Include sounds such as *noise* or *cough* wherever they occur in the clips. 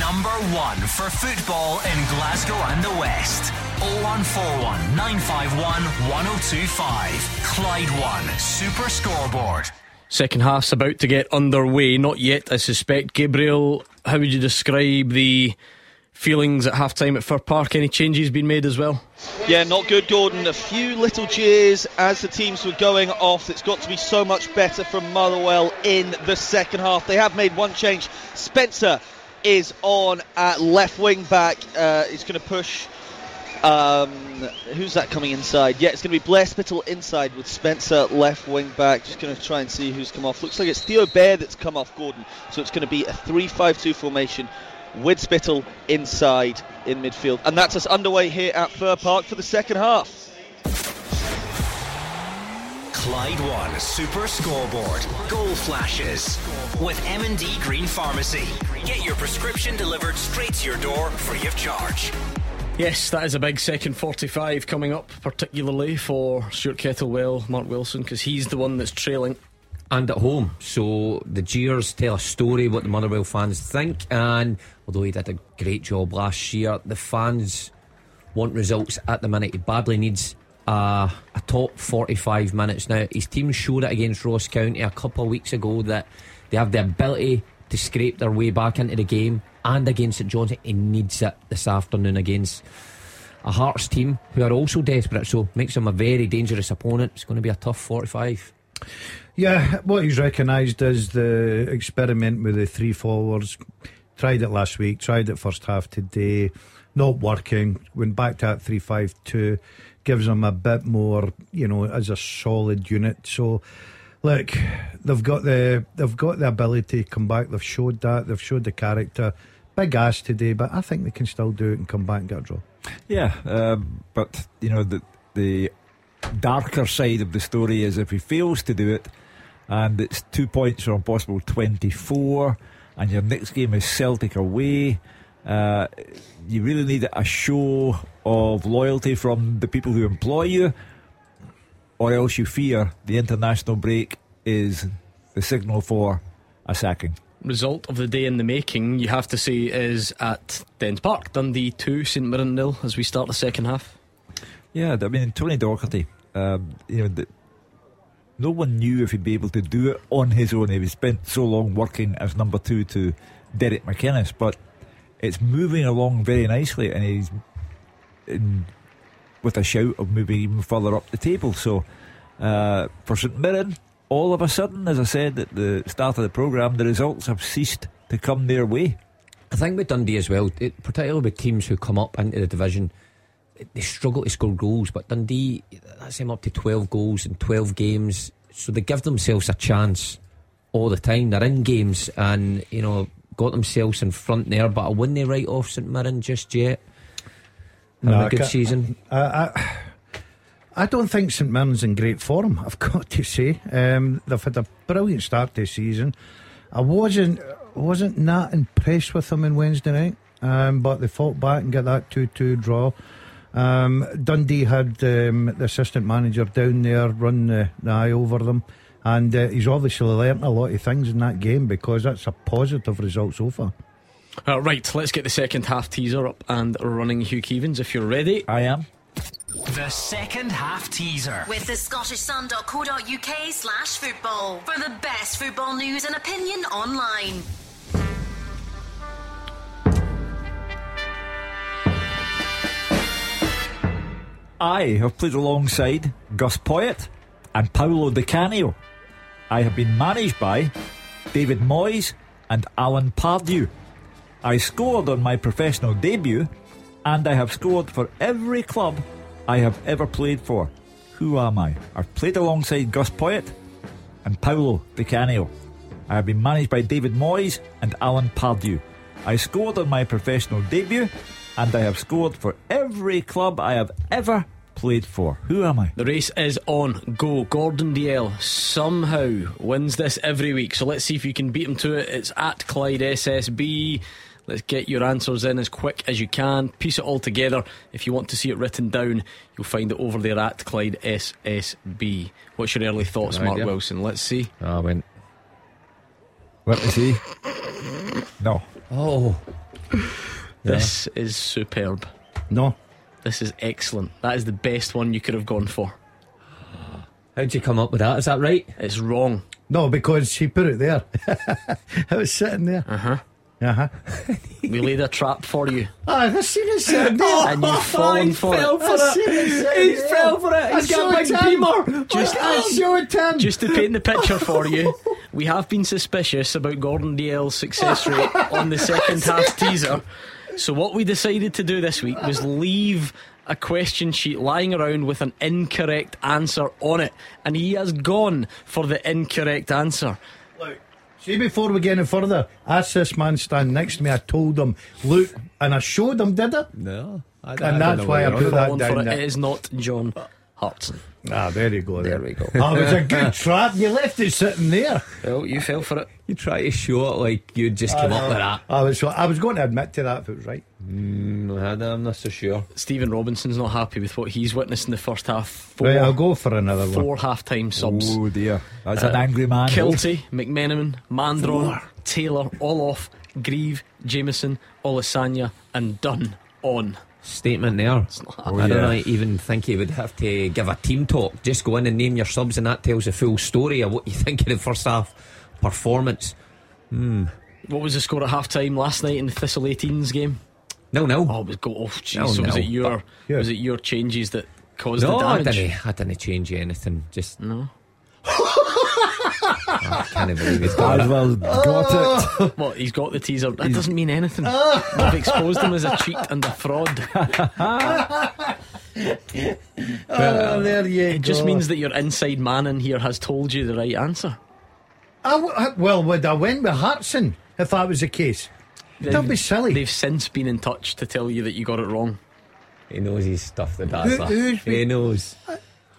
Number one for football in Glasgow and the West. 0141 951 1025. Clyde One Super Scoreboard. Second half's about to get underway. Not yet, I suspect. Gabriel, how would you describe the feelings at half time at Fir Park? Any changes been made as well? Yeah, not good, Gordon. A few little cheers as the teams were going off. It's got to be so much better from Motherwell in the second half. They have made one change. Spencer is on at left wing back. Uh, he's going to push. Um, who's that coming inside? Yeah, it's going to be Blair Spittal inside with Spencer left wing back. Just going to try and see who's come off. Looks like it's Theo Bair that's come off Gordon. So it's going to be a 3 5 2 formation with Spittal inside in midfield. And that's us underway here at Fir Park for the second half. Clyde One Super Scoreboard. Goal flashes with M&D Green Pharmacy. Get your prescription delivered straight to your door free of charge. Yes, that is a big second 45 coming up, particularly for Stuart Kettlewell, Mark Wilson, because he's the one that's trailing. And at home. So the jeers tell a story what the Motherwell fans think. And although he did a great job last year, the fans want results at the minute. He badly needs a, a top 45 minutes. Now, his team showed it against Ross County a couple of weeks ago that they have the ability to scrape their way back into the game and against St John's. He needs it this afternoon against a Hearts team who are also desperate, so makes him a very dangerous opponent. It's going to be a tough 45. Yeah, what he's recognised is the experiment with the three forwards. Tried it last week, tried it first half today, not working. Went back to that 3 5 2, gives him a bit more, you know, as a solid unit. So, look, they've got the they've got the ability to come back. They've showed that. They've showed the character. Big ass today, but I think they can still do it and come back and get a draw. Yeah, um, but you know the the darker side of the story is if he fails to do it, and it's two points from possible twenty four, and your next game is Celtic away. Uh, you really need a show of loyalty from the people who employ you, or else you fear the international break is the signal for a sacking. Result of the day in the making, you have to say, is at Dens Park. Dundee 2, St Mirren nil as we start the second half. Yeah, I mean, Tony Docherty, um, you know, the, no one knew if he'd be able to do it on his own. He spent so long working as number two to Derek McInnes, but it's moving along very nicely, and he's with a shout of moving even further up the table. So uh, for St Mirren, all of a sudden, as I said at the start of the programme, the results have ceased to come their way. I think with Dundee as well, it, particularly with teams who come up into the division, they struggle to score goals. But Dundee, that's them up to 12 goals in 12 games. So they give themselves a chance all the time. They're in games and, you know, got themselves in front there. But I wouldn't write off St Mirren just yet. No, a good season. I, I, I don't think St Mirren's in great form. I've *laughs* got to say, um, they've had a brilliant start to the season. I wasn't wasn't that impressed with them on Wednesday night, um, but they fought back and got that two-two draw. Um, Dundee had um, the assistant manager down there run the, the eye over them, and uh, he's obviously learnt a lot of things in that game because that's a positive result so far. Uh, right, let's get the second half teaser up and running. Hugh Keevins, if you're ready. I am. The second half teaser. With the scottishsun.co.uk slash football for the best football news and opinion online. I have played alongside Gus Poyet and Paolo Di Canio. I have been managed by David Moyes and Alan Pardew. I scored on my professional debut, and I have scored for every club I have ever played for. Who am I? I've played alongside Gus Poyet and Paolo Di Canio. I have been managed by David Moyes and Alan Pardew. I scored on my professional debut, and I have scored for every club I have ever played for. Who am I? The race is on. Go. Gordon Dalziel somehow wins this every week. So let's see if you can beat him to it. It's at Clyde SSB. Let's get your answers in as quick as you can. Piece it all together. If you want to see it written down, you'll find it over there at Clyde SSB. What's your early thoughts, No Mark idea. Wilson? Let's see. I went, Let me see. No. oh, *laughs* This is superb. No. This is excellent. That is the best one you could have gone for. How'd you come up with that? Is that right? It's wrong. No, because she put it there. *laughs* it was sitting there. Uh huh. Uh huh. We *laughs* laid a trap for you, Ah, I seen it sitting there. and you've *laughs* fallen for it. I seen it sitting He's fell for it. I He's got saw a big it, beamer. Just- I saw it, Tim. Just to paint the picture *laughs* for you, we have been suspicious about Gordon Dalziel's success rate on the second half teaser. So what we decided to do this week was leave a question sheet lying around with an incorrect answer on it, and he has gone for the incorrect answer. Look, see, before we get any further, ask this man standing next to me. I told him, look, and I showed him, did I? No. I, And that's why I put that Fallen for down it. It there. is not John Hartson. Ah, there you go. There we go. *laughs* Oh, it was a good *laughs* trap. You left it sitting there. Well, you fell for it. You try to show it like you just came up with that. I was, I was going to admit to that if it was right. No, I'm not so sure. Stephen Robinson's not happy with what he's witnessed in the first half. Four, Right, I'll go for another one. four half-time subs. Oh dear, that's an angry man. Kiltie, McMenamy, Mandron, Taylor, all off, Greive, Jameson, Olusanya, and Dunn on. Statement there. not I don't even think he would have to give a team talk. Just go in and name your subs, and that tells the full story of what you *laughs* think of the first half performance. Hmm. What was the score at half time last night in the Thistle 18s game? No, no. Oh, it was go. Oh, jeez. No, so was it your Yeah. was it your changes that caused no, the I damage? didn't. I didn't change anything. Just No. Oh, I can't believe he's got it. Gladwell got it. Oh. What? He's got the teaser. That doesn't mean anything. Oh. We've exposed him as a cheat and a fraud. *laughs* Oh, there you It just means that your inside man in here has told you the right answer. I w- I- well, would I went with Hartson if that was the case? Don't be silly. They've since been in touch to tell you that you got it wrong. He knows his stuff. The Who- dazzler. who's- He knows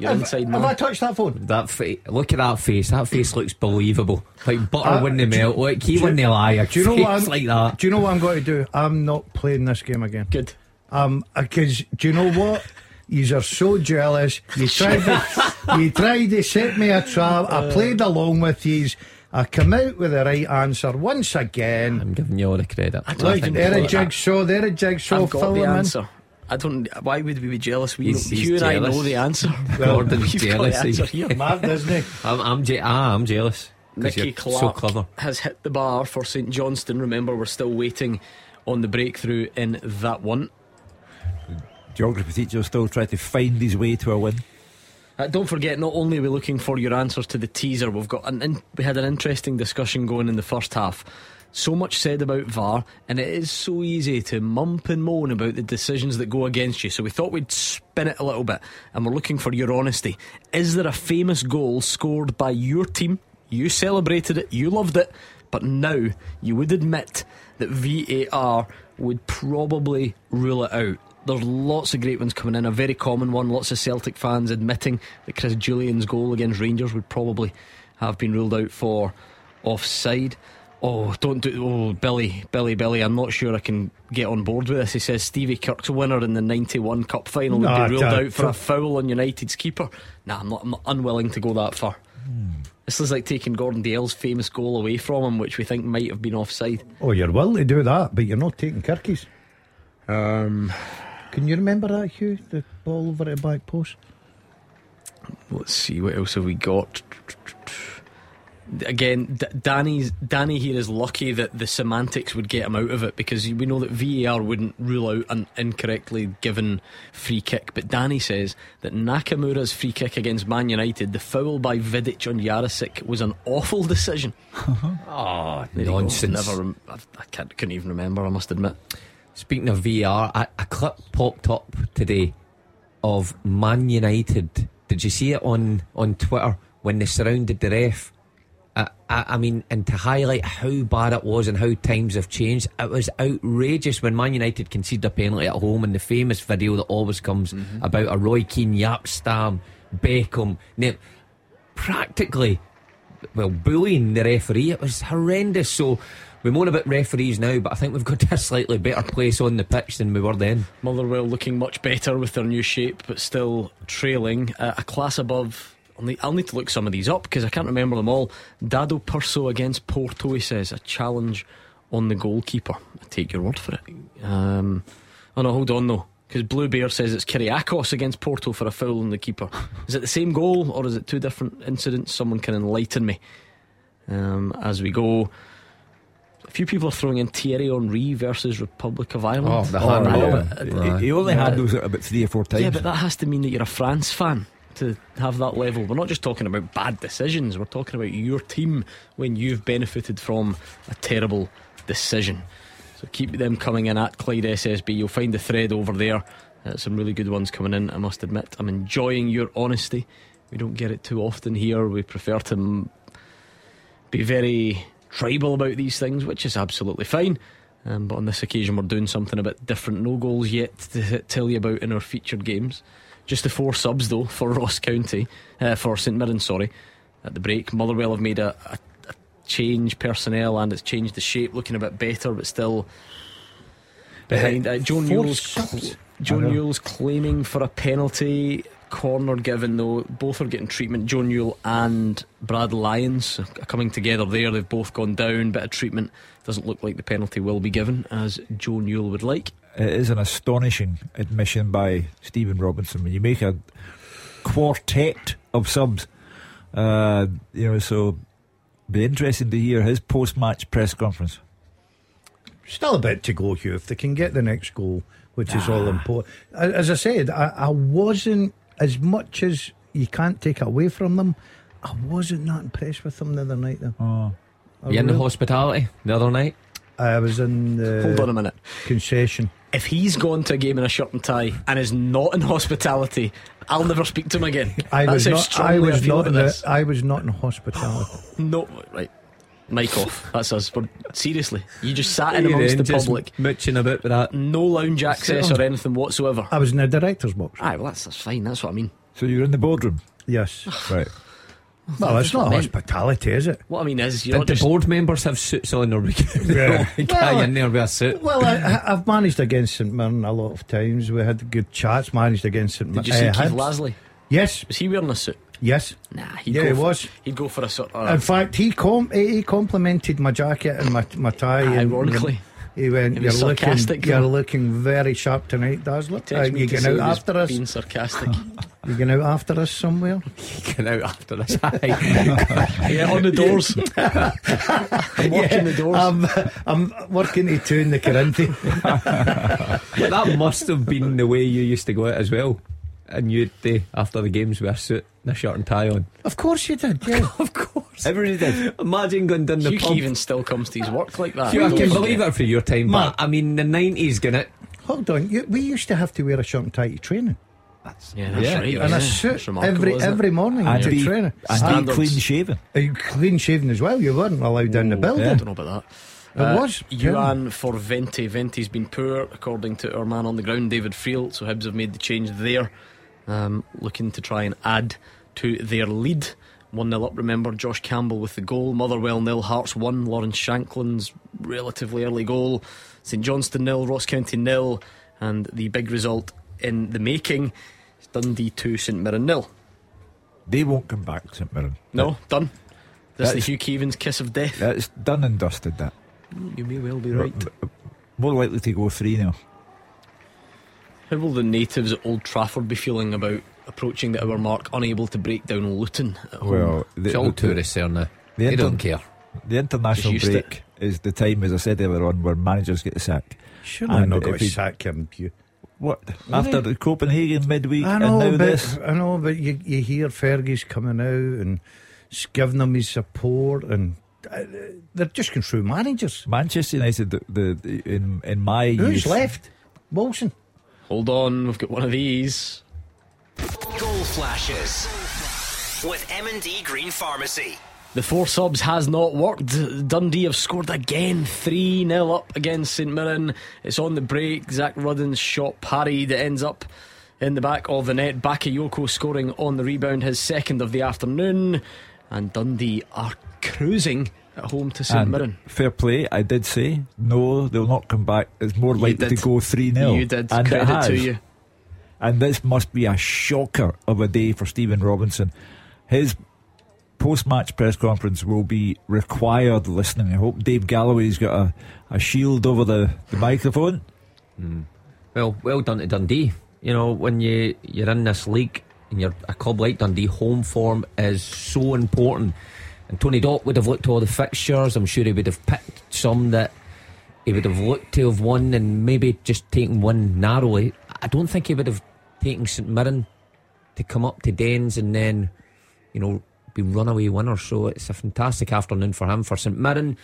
Your have, inside have I touched that phone? that face. Look at that face. That face looks believable. Like butter Uh, wouldn't do you- melt. Like he do- wouldn't lie. A Do you know what? face I'm, like that. Do you know what I'm going to do? I'm not playing this game again. Good. Um, because do you know what? You are so jealous. You tried to, *laughs* you tried to set me a trap. I played along with yous. I come out with the right answer once again. I'm giving you all the credit. I don't Look, even they're a play that. jigsaw. They're a jigsaw. I've got the them in. Answer. I don't. Why would we be jealous? We, He's- he's you and I know the answer. Gordon's We've got jealous. the answer *laughs* here. Mad, isn't he? I'm, I'm, je- ah, I'm jealous. 'Cause Nicky Clark so clever. has hit the bar for St Johnstone. Remember, we're still waiting on the breakthrough in that one. Geography teacher still trying to find his way to a win. Uh, don't forget, not only are we looking for your answers to the teaser, we've got an in, we had an interesting discussion going in the first half. So much said about VAR, and it is so easy to mump and moan about the decisions that go against you. So we thought we'd spin it a little bit, and we're looking for your honesty. Is there a famous goal scored by your team? You celebrated it, you loved it, but now you would admit that VAR would probably rule it out. There's lots of great ones coming in. A very common one. Lots of Celtic fans admitting that Chris Julian's goal against Rangers would probably have been ruled out for offside. Oh, don't do. Oh, Billy, Billy, Billy. I'm not sure I can get on board with this. He says Stevie Kirk's winner in the '91 Cup final would Nah, be ruled out for a foul on United's keeper. Nah, I'm not. I'm unwilling to go that far. This is like taking Gordon Dalziel's famous goal away from him, which we think might have been offside. Oh, you're willing to do that, but you're not taking Kirky's. Um, Can you remember that, Hugh? The ball over at the back post? Let's see what else have we got. Again, D- Danny's Danny here is lucky that the semantics would get him out of it because we know that VAR wouldn't rule out an incorrectly given free kick. But Danny says that Nakamura's free kick against Man United, the foul by Vidic on Jarosik, was an awful decision. Oh, There nonsense. Never, rem- I I can't, couldn't even remember. I must admit. Speaking of VAR, a, a clip popped up today of Man United. Did you see it on, on Twitter when they surrounded the ref? I, I, I mean, and to highlight how bad it was and how times have changed, it was outrageous when Man United conceded a penalty at home and the famous video that always comes about a Roy Keane, Jaap Stam, Beckham, name, practically well, bullying the referee. It was horrendous. So we moan about referees now, but I think we've got to *laughs* a slightly better place on the pitch than we were then. Motherwell looking much better with their new shape, but still trailing uh, a class above. I'll need, I'll need to look some of these up because I can't remember them all. Dado Pršo against Porto, he says, a challenge on the goalkeeper. I take your word for it. Um, oh no, hold on though. Because Blue Bear says it's Kyrgiakos against Porto for a foul on the keeper. *laughs* Is it the same goal or is it two different incidents? Someone can enlighten me um, as we go. A few people are throwing in Thierry Henry versus Republic of Ireland. Oh, the Oh, hand yeah. ball. He, he only Yeah. had those about three or four times. Yeah, but that has to mean that you're a France fan to have that level. We're not just talking about bad decisions, we're talking about your team when you've benefited from a terrible decision. So keep them coming in at Clyde SSB. You'll find the thread over there. Uh, some really good ones coming in, I must admit. I'm enjoying your honesty. We don't get it too often here. We prefer to be very tribal about these things, which is absolutely fine. Um, but on this occasion, we're doing something a bit different. No goals yet to tell you about in our featured games. Just the four subs, though, for Ross County, uh, for St Mirren, sorry, at the break. Motherwell have made a, a, a change personnel and it's changed the shape, looking a bit better, but still behind. Uh, Joe Newell's, subs? Joe Newell's claiming for a penalty. Corner given though, both are getting treatment. Joe Newell and Brad Lyons are coming together there. They've both gone down. Bit of treatment. Doesn't look like the penalty will be given as Joe Newell would like. It is an astonishing admission by Stephen Robinson when you make a quartet of subs. Uh, you know, so be interesting to hear his post-match press conference. Still a bit to go, Hugh. If they can get the next goal, which is Ah. all important. As I said, I, I wasn't as much as you can't take away from them. I wasn't that impressed with them the other night. Though. Oh, I You in the hospitality the other night? I was in the Hold on a minute. concession. If he's gone to a game in a shirt and tie and is not in *laughs* hospitality, I'll never speak to him again. I That's was how not. I was feel not. In about the. I was not in hospitality. *gasps* No, right. Mic off. That's us. But seriously, you just sat in amongst the just public. Mooching about with that. No lounge access or anything whatsoever. I was in the director's box. Aye, well, that's, that's fine. That's what I mean. so you're in the boardroom, Yes. right? Well, it's not what hospitality, is it? What I mean is, you're Did the just. board members have suits on or we *laughs* Yeah. *laughs* guy Well, in there with a suit? Well, I, I- I've managed against St Mirren a lot of times. We had good chats. Managed against St Mirren. Did you see uh, Keith Lasley? Yes. Was he wearing a suit? Yes. Nah, he'd Yeah, go he for, was. He'd go for a sort of. In fact, he com- he he complimented my jacket and my my tie. and- Ironically. He went. He You're was looking. You're looking very sharp tonight, Dazzler. Uh, you to getting out he was after us? Being sarcastic. *laughs* You getting *laughs* out after us somewhere? getting out after us? yeah, on the doors. *laughs* I'm watching the doors. I'm, I'm working to two in the Corinthian. that must have been the way you used to go out as well. And you'd uh, after the games with a suit and a shirt and tie on. of course you did. Yeah. *laughs* Of course. Everybody did. Imagine going down the Hugh pub. Keevins still comes to his work like that. Hugh, I Don't can believe it for your time, Mark. but I mean the nineties, can it? Hold on. You, we used to have to wear a shirt and tie to training, Yeah, that's Yeah. right. and yeah. a suit every isn't it? every morning And to be, training. and be clean shaven. Are you clean shaven as well? You weren't allowed in the building. I don't know about that. It was. Youan for Vente. Vente's been poor, according to our man on the ground, David Friel. So Hibs have made the change there, um, looking to try and add to their lead. 1 0 up, remember. Josh Campbell with the goal. Motherwell nil, Hearts 1. Lawrence Shankland's relatively early goal. St Johnstone nil, Ross County nil. And the big result in the making is Dundee 2, St Mirren nil. They won't come back, St Mirren. No, done. This is That's- the Hugh Keevins kiss of death. That's done and dusted. That You may well be right. more likely to go three now. How will the natives at Old Trafford be feeling about approaching the hour mark, unable to break down Luton at home? Well, the, It's all the- tourists there now. the They inter- don't care. The international Just to break is the time, as I said earlier on, where managers get the sack. Surely I'm And not going to sack him. You. What after the Copenhagen midweek I and know, now but this? I know, but you you hear Fergie's coming out and giving them his support, and uh, they're just going through managers. Manchester United, the, the, the- in in my Who's youth, left? Wilson. Hold on, we've got one of these. Goal flashes with M&D Green Pharmacy. The four subs has not worked. Dundee have scored again, 3 0 up against St Mirren. It's on the break. Zak Rudden's shot parried. It ends up in the back of the net. Bakayoko scoring on the rebound, his second of the afternoon. And Dundee are cruising at home to St Mirren. fair play. I did say no, they'll not come back. It's more likely to go three 0 You did. and it Credit has. to you. And this must be a shocker of a day for Stephen Robinson. His post match press conference will be required listening. I hope Dave Galloway's got a, a shield over the, the microphone. Hmm. Well, well done to Dundee. You know, when you you're in this league and you're a club like Dundee, home form is so important. And Tony Dock would have looked all the fixtures. I'm sure he would have picked some that he would have looked to have won and maybe just taken one narrowly. I don't think he would have taken St Mirren to come up to Dens and then, you know, be runaway winners. So it's a fantastic afternoon for him. For St Mirren,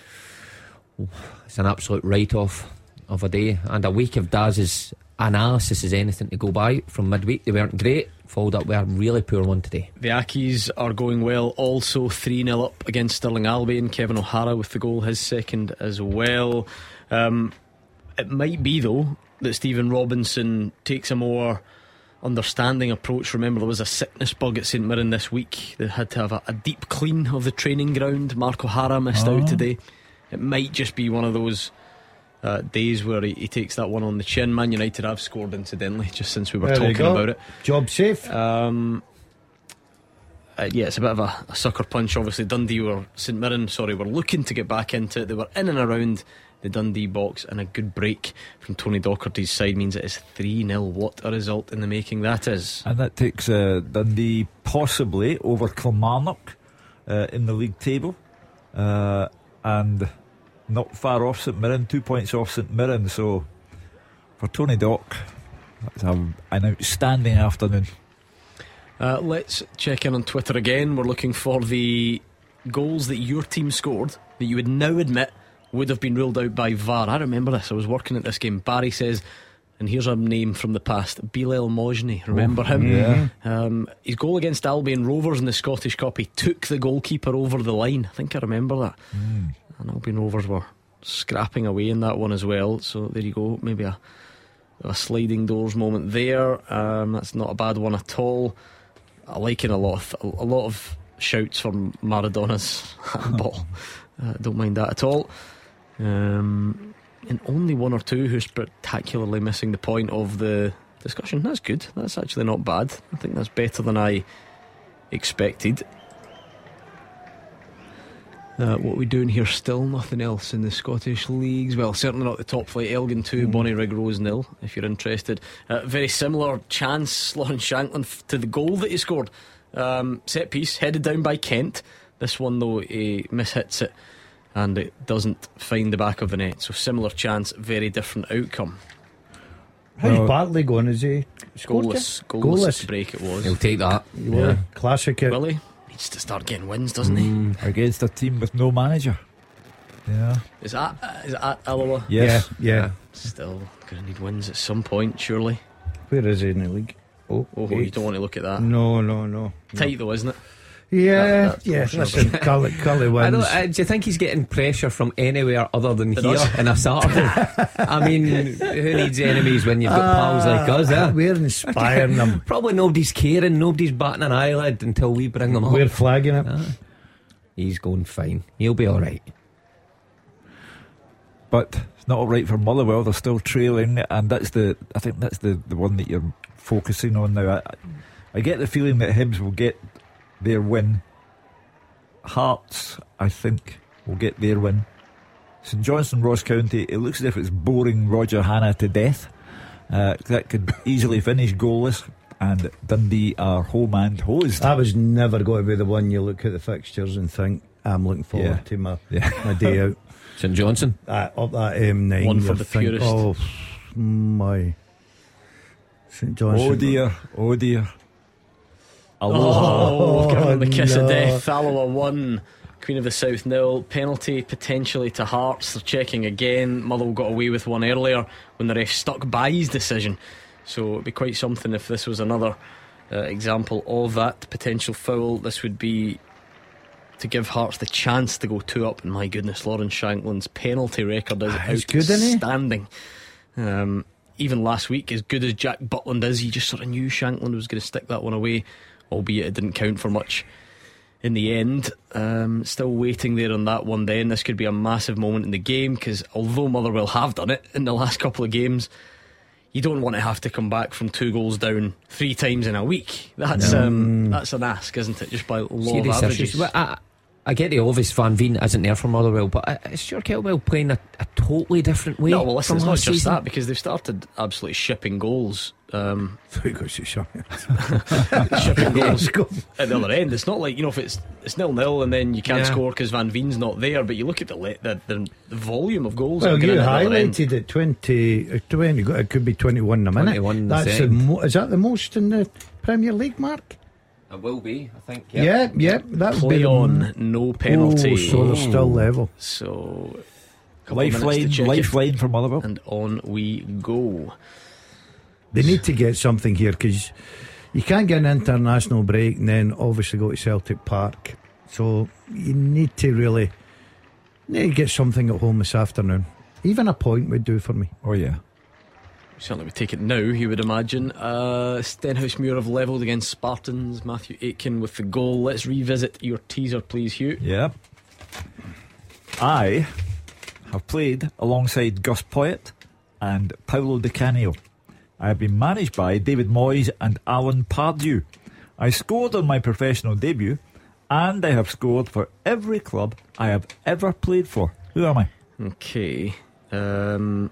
it's an absolute write off of a day and a week of Daz's analysis is anything to go by from midweek. They weren't great, followed up with a really poor one today. The Accies are going well, also 3 0 up against Stirling Albion. Kevin O'Hara with the goal, his second as well. Um, it might be, though, that Stephen Robinson takes a more understanding approach. Remember, there was a sickness bug at St Mirren this week. They had to have a, a deep clean of the training ground. Mark O'Hara missed out today. It might just be one of those. Uh, days where he, he takes that one on the chin. Man United have scored incidentally, just since we were There talking about it. Job safe. Um, uh, yeah, it's a bit of a, a sucker punch. Obviously, Dundee were St Mirren. Sorry, were looking to get back into it. They were in and around the Dundee box, and a good break from Tony Docherty's side means it is three 0 What a result in the making that is. And that takes uh, Dundee possibly over Kilmarnock uh, in the league table. Uh, and not far off St Mirren, two points off St Mirren. So for Tony Dock, that's a, an outstanding afternoon. Uh, let's check in on Twitter again. We're looking for the goals that your team scored that you would now admit would have been ruled out by VAR. I remember this. I was working at this game. Barry says, and here's a name from the past Bilel Mohsni. Remember him? yeah. Um, his goal against Albion Rovers in the Scottish Cup, he took the goalkeeper over the line. I think I remember that. And Albion Rovers were scrapping away in that one as well. So there you go. Maybe a, a sliding doors moment there. Um, that's not a bad one at all. I like it a lot. Of, a lot of shouts from Maradona's *laughs* handball. uh, don't mind that at all. Um, and only one or two who are spectacularly missing the point of the discussion. That's good. That's actually not bad. I think that's better than I expected. Uh, what we doing here? Still nothing else in the Scottish leagues. Well, certainly not the top flight. Elgin two, Bonnyrigg Rose nil. If you're interested, uh, very similar chance. Lawrence Shankland f- to the goal that he scored. Um, set piece headed down by Kent. This one though he mishits it, and it doesn't find the back of the net. So similar chance, very different outcome. How's Well- Bartley going? Is he scored Goalless, yet? goalless, break it was. He'll take that. Yeah. Classic. Will he? Needs to start getting wins, doesn't he? Against a team with no manager. Yeah. Is that uh, is that Alloa? Yes. Yeah, yeah. Still gonna need wins at some point, surely. Where is he in the league? Oh, Oh, you don't want to look at that. No, no, no. Tight though, isn't it? Yeah, That- yeah. Listen, Cully, Cully I wins. don't, uh, do you think he's getting pressure from anywhere other than Than here us? on a Saturday? *laughs* I mean, who needs enemies when you've got pals like us, eh? We're inspiring *laughs* them. Probably nobody's caring, nobody's batting an eyelid until we bring them up. We're flagging it. Ah, he's going fine. He'll be all right. But it's not all right for Motherwell. They're still trailing, and that's the. I think that's the, the one that you're focusing on now. I, I get the feeling that Hibs will get their win. Hearts, I think, will get their win. St Johnstone, Ross County. It looks as if it's boring Roger Hanna to death. Uh, that could easily finish goalless, and Dundee are home and hosed. I was never going to be the one you look at the fixtures and think, I'm looking forward Yeah. to my, *laughs* Yeah. my day out. *laughs* St Johnstone. Uh, up that M9. One for the think, purist. Oh, my. St Johnstone. Oh dear, oh dear. Aloha. Oh, give him the kiss no. of death. Alloa one. Queen of the South nil. Penalty potentially to Hearts. They're checking again. Motherwell got away with one earlier when the ref stuck by his decision. So it'd be quite something if this was another uh, example of that potential foul. This would be to give Hearts the chance to go two up. And my goodness, Lawrence Shankland's penalty record is Ah, he's good, outstanding. Um, even last week, as good as Jack Butland is, he just sort of knew Shanklin was going to stick that one away, albeit it didn't count for much in the end. Um, still waiting there on that one then. This could be a massive moment in the game because although Motherwell have done it in the last couple of games, you don't want to have to come back from two goals down three times in a week. That's um, that's an ask, isn't it? Just by law of Serious averages. Well, I, I get the obvious Van Veen isn't there for Motherwell, but uh, is Stuart Kettlewell playing a, a totally different way? No, well, listen, from it's not just season? that because they've started absolutely shipping goals. Um, *laughs* Sorry, go to shut shipping goals at the other end. It's not like you know if it's it's nil nil and then you can't Yeah. score because Van Veen's not there. But you look at the le- the, the, the volume of goals. Well, you in at the other end. highlighted it 20, uh, 20, it could be 21 in a minute. 21 That's the mo- is that the most in the Premier League, Mark? It will be, I think. Yeah, yeah, that would be Play the on, no penalty. Oh, so they're still level. So, couple of minutes Lifeline, to check it, lifeline for Motherwell. and on we go. They need to get something here because you can't get an international break and then obviously go to Celtic Park. So you need to really need to get something at home this afternoon. Even a point would do for me. Oh yeah. Certainly would take it now, you would imagine. Uh, Stenhousemuir have levelled against Spartans. Matthew Aitken with the goal. Let's revisit your teaser, please, Hugh. Yeah. I have played alongside Gus Poyet and Paolo Di Canio. I have been managed by David Moyes and Alan Pardew. I scored on my professional debut, and I have scored for every club I have ever played for. Who am I? Okay. Um,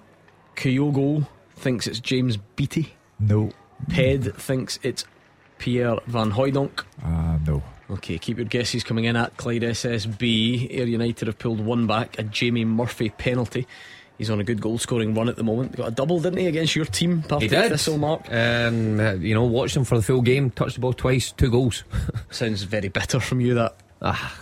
Kyogo thinks it's James Beattie. No. Ped thinks it's Pierre Van Hooydonk. Ah, no. Okay, keep your guesses coming in at Clyde SSB. Ayr United have pulled one back, a Jamie Murphy penalty. He's on a good goal scoring run at the moment. Got a double, didn't he, against your team, He did. Thistle Mark? Um, uh, you know, watched him for the full game, touched the ball twice, two goals. *laughs* Sounds very bitter from you, that. ah,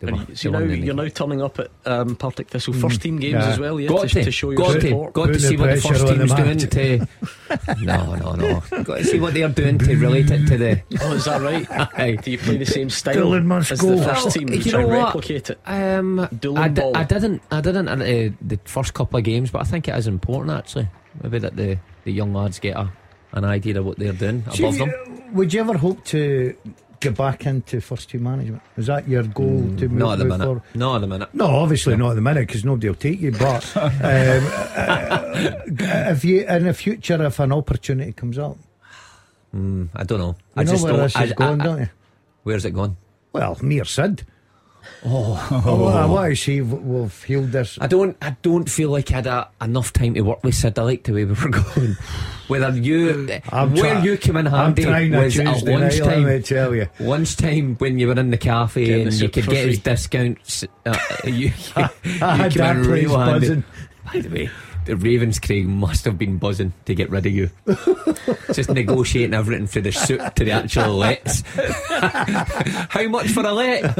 they And were- you- so they now, won, didn't you're now turning up at um, Partick Thistle first team games yeah. as well, yeah, Got to, to, to show your got to, support. got to Putting see what the first on the team's doing match. to. No, no, no. Got to see what they're doing to relate it to the. *laughs* Oh, is that right? Aye. Do you play the same style as go. the first team? you You know what? replicate it. Um, Dylan I, di- Ball. I didn't. I didn't at uh, the first couple of games, but I think it is important actually. Maybe that the, the young lads get a, an idea of what they're doing above See, them. Would you ever hope to get back into first team management? Is that your goal to move, Not at the minute. forward? Not at the minute. No, obviously not at the minute because nobody will take you. But *laughs* um, uh, if you in the future, if an opportunity comes up, Mm, I don't know. you I know just where don't. this I, is going, I- I- don't you? where's it going? Well, mere Sid. Oh, oh I want to see if we've healed this. I don't. I don't feel like I had a, enough time to work with Sid. I like the way we were *laughs* going. Whether you, I'm where you came in I'm handy was at night, lunchtime. me tell you. Lunchtime when you were in the cafe Getting the and you could get his discounts. Uh, *laughs* you, *laughs* you, I had came that place buzzing. By the way, the Ravens Craig must have been buzzing to get rid of you. *laughs* Just negotiating everything from the suit to the actual lets. *laughs* How much for a let?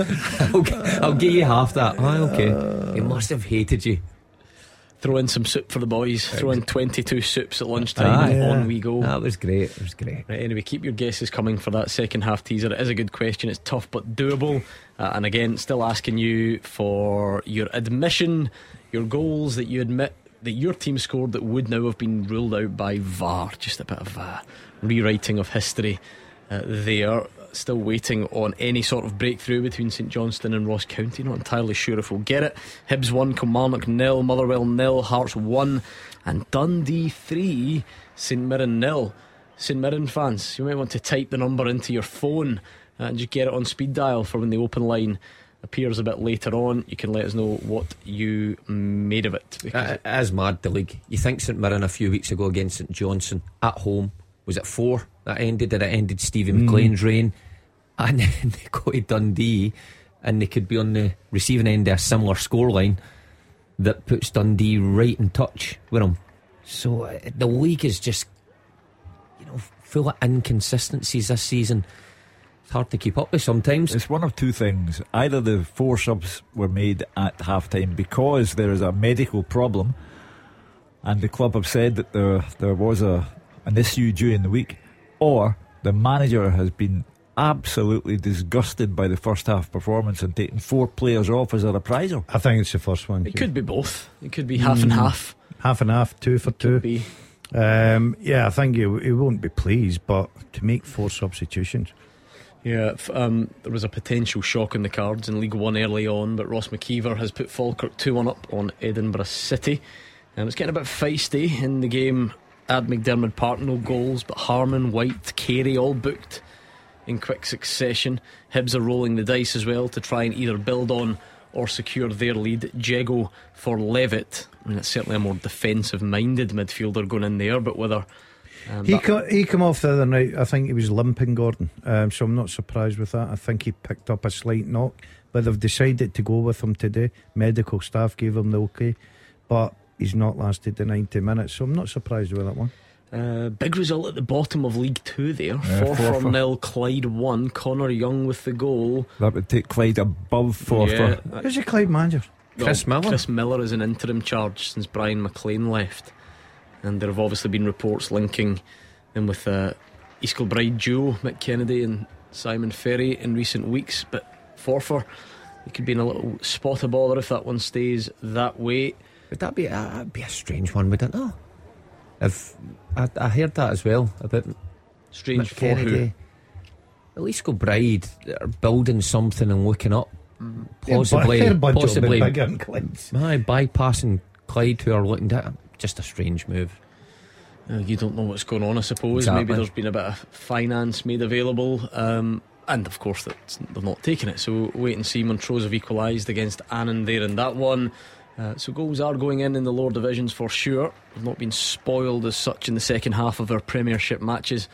I'll, g- I'll give you half that. Oh, okay. He must have hated you. Throw in some soup for the boys. Throw in 22 soups at lunchtime. Aye. and Yeah. On we go. That was great. It was great. Right, anyway, keep your guesses coming for that second half teaser. It is a good question. It's tough but doable. Uh, and again, still asking you for your admission, your goals that you admit that your team scored that would now have been ruled out by VAR. Just a bit of uh, rewriting of history uh, there. Still waiting on any sort of breakthrough between St Johnstone and Ross County. Not entirely sure if we'll get it. Hibs 1, Kilmarnock nil, Motherwell nil, Hearts 1, and Dundee 3, St Mirren nil. St Mirren fans, you might want to type the number into your phone and just get it on speed dial for when the open line appears a bit later on. You can let us know what you made of it. Because Uh, It is mad, the league. You think St Mirren a few weeks ago against St Johnstone at home was it four that ended? Did it ended Stevie McLean's reign? *laughs* And then they go to Dundee and they could be on the receiving end of a similar scoreline that puts Dundee right in touch with them. So uh, the league is just, you know, full of inconsistencies this season. It's hard to keep up with sometimes. It's one of two things. Either the four subs were made at halftime because there is a medical problem, and the club have said that there there was a an issue during the week, or the manager has been absolutely disgusted by the first half performance and taken four players off as a reprisal. I think it's the first one. it could be both. It could be half and half. half and half, two for two. Could be. Um, yeah, I think he, he won't be pleased, but to make four substitutions. Yeah, um, there was a potential shock in the cards in League One early on, but Ross MacIver has put Falkirk 2 1 up on Edinburgh City. And it's getting a bit feisty in the game at McDiarmid Park. No goals, but Harmon, White, Carey all booked in quick succession. Hibs are rolling the dice as well to try and either build on or secure their lead. Jeggo for Levitt. I mean, it's certainly a more defensive minded midfielder going in there, but whether. Um, He that- co- he came off the other night. I think he was limping Gordon, um, so I'm not surprised with that. I think he picked up a slight knock, but they've decided to go with him today. Medical staff gave him the okay, but he's not lasted the 90 minutes, so I'm not surprised with that one. Uh, big result at the bottom of League Two there. Yeah, four four for for- nil. Clyde one. Connor Young with the goal. That would take Clyde above four. Yeah, Who's your Clyde manager? Chris Miller. Chris Miller is an interim charge since Brian McLean left, and there have obviously been reports linking him with uh, East Kilbride duo Mick Kennedy and Simon Ferry in recent weeks. But Forfar, he could be in a little spot of bother if that one stays that way. Would that be a, be a strange one, wouldn't it? No. If I, I heard that as well about Strange Mick for who? At least go Bride are building something and looking up. Possibly, Their budget will be possibly, bigger than bypassing Clyde, who are looking at just a strange move. Uh, you don't know what's going on, I suppose. Exactly. Maybe there's been a bit of finance made available. Um, and of course, that they're not taking it. So wait and see. Montrose have equalised against Annan there in that one. Uh, so goals are going in in the lower divisions for sure. They've not been spoiled as such in the second half of our Premiership matches.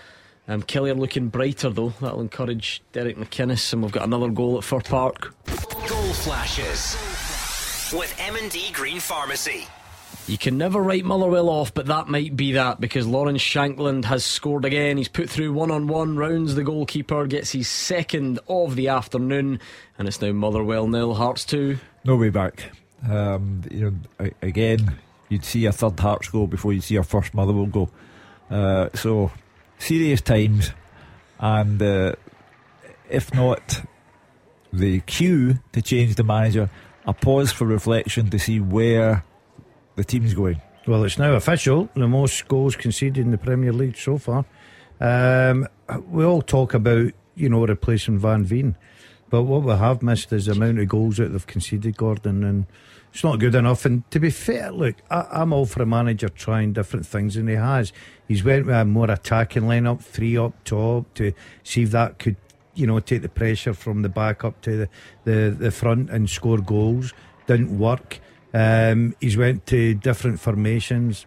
Um, Kelly are looking brighter though. That'll encourage Derek McInnes, and we've got another goal at Fir Park. Goal flashes with M&D Green Pharmacy. You can never write Motherwell off, but that might be that because Lawrence Shankland has scored again. He's put through one on one rounds. The goalkeeper gets his second of the afternoon, and it's now Motherwell nil, Hearts two. No way back. Um, you know, again, you'd see a third Hearts goal before you see a first Motherwell goal. Uh, so serious times, and uh, if not the cue to change the manager, a pause for reflection to see where the team's going. Well, it's now official. The most goals conceded in the Premier League so far. Um, we all talk about, you know, replacing Van Veen. But what we have missed is the amount of goals that they've conceded, Gordon, and it's not good enough. And to be fair, look, I, I'm all for a manager trying different things, and he has. He's went with a more attacking lineup, three up top, to see if that could, you know, take the pressure from the back up to the, the, the front and score goals. Didn't work. Um, he's went to different formations.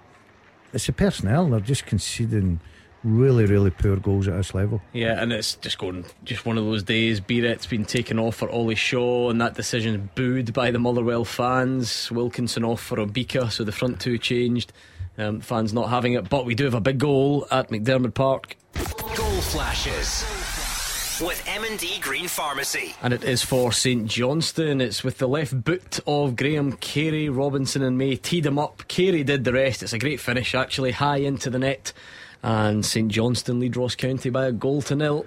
It's the personnel; they're just conceding really, really poor goals at this level. Yeah, and it's just going, just one of those days. Biereth's been taken off for Ollie Shaw, and that decision booed by the Motherwell fans. Wilkinson off for Obika, so the front two changed. Um, fans not having it, but we do have a big goal at McDiarmid Park. Goal flashes with M&D Green Pharmacy. And it is for St Johnstone. It's with the left boot of Graham Carey. Robinson and May teed him up. Carey did the rest. It's a great finish, actually, high into the net. And St Johnstone lead Ross County by a goal to nil.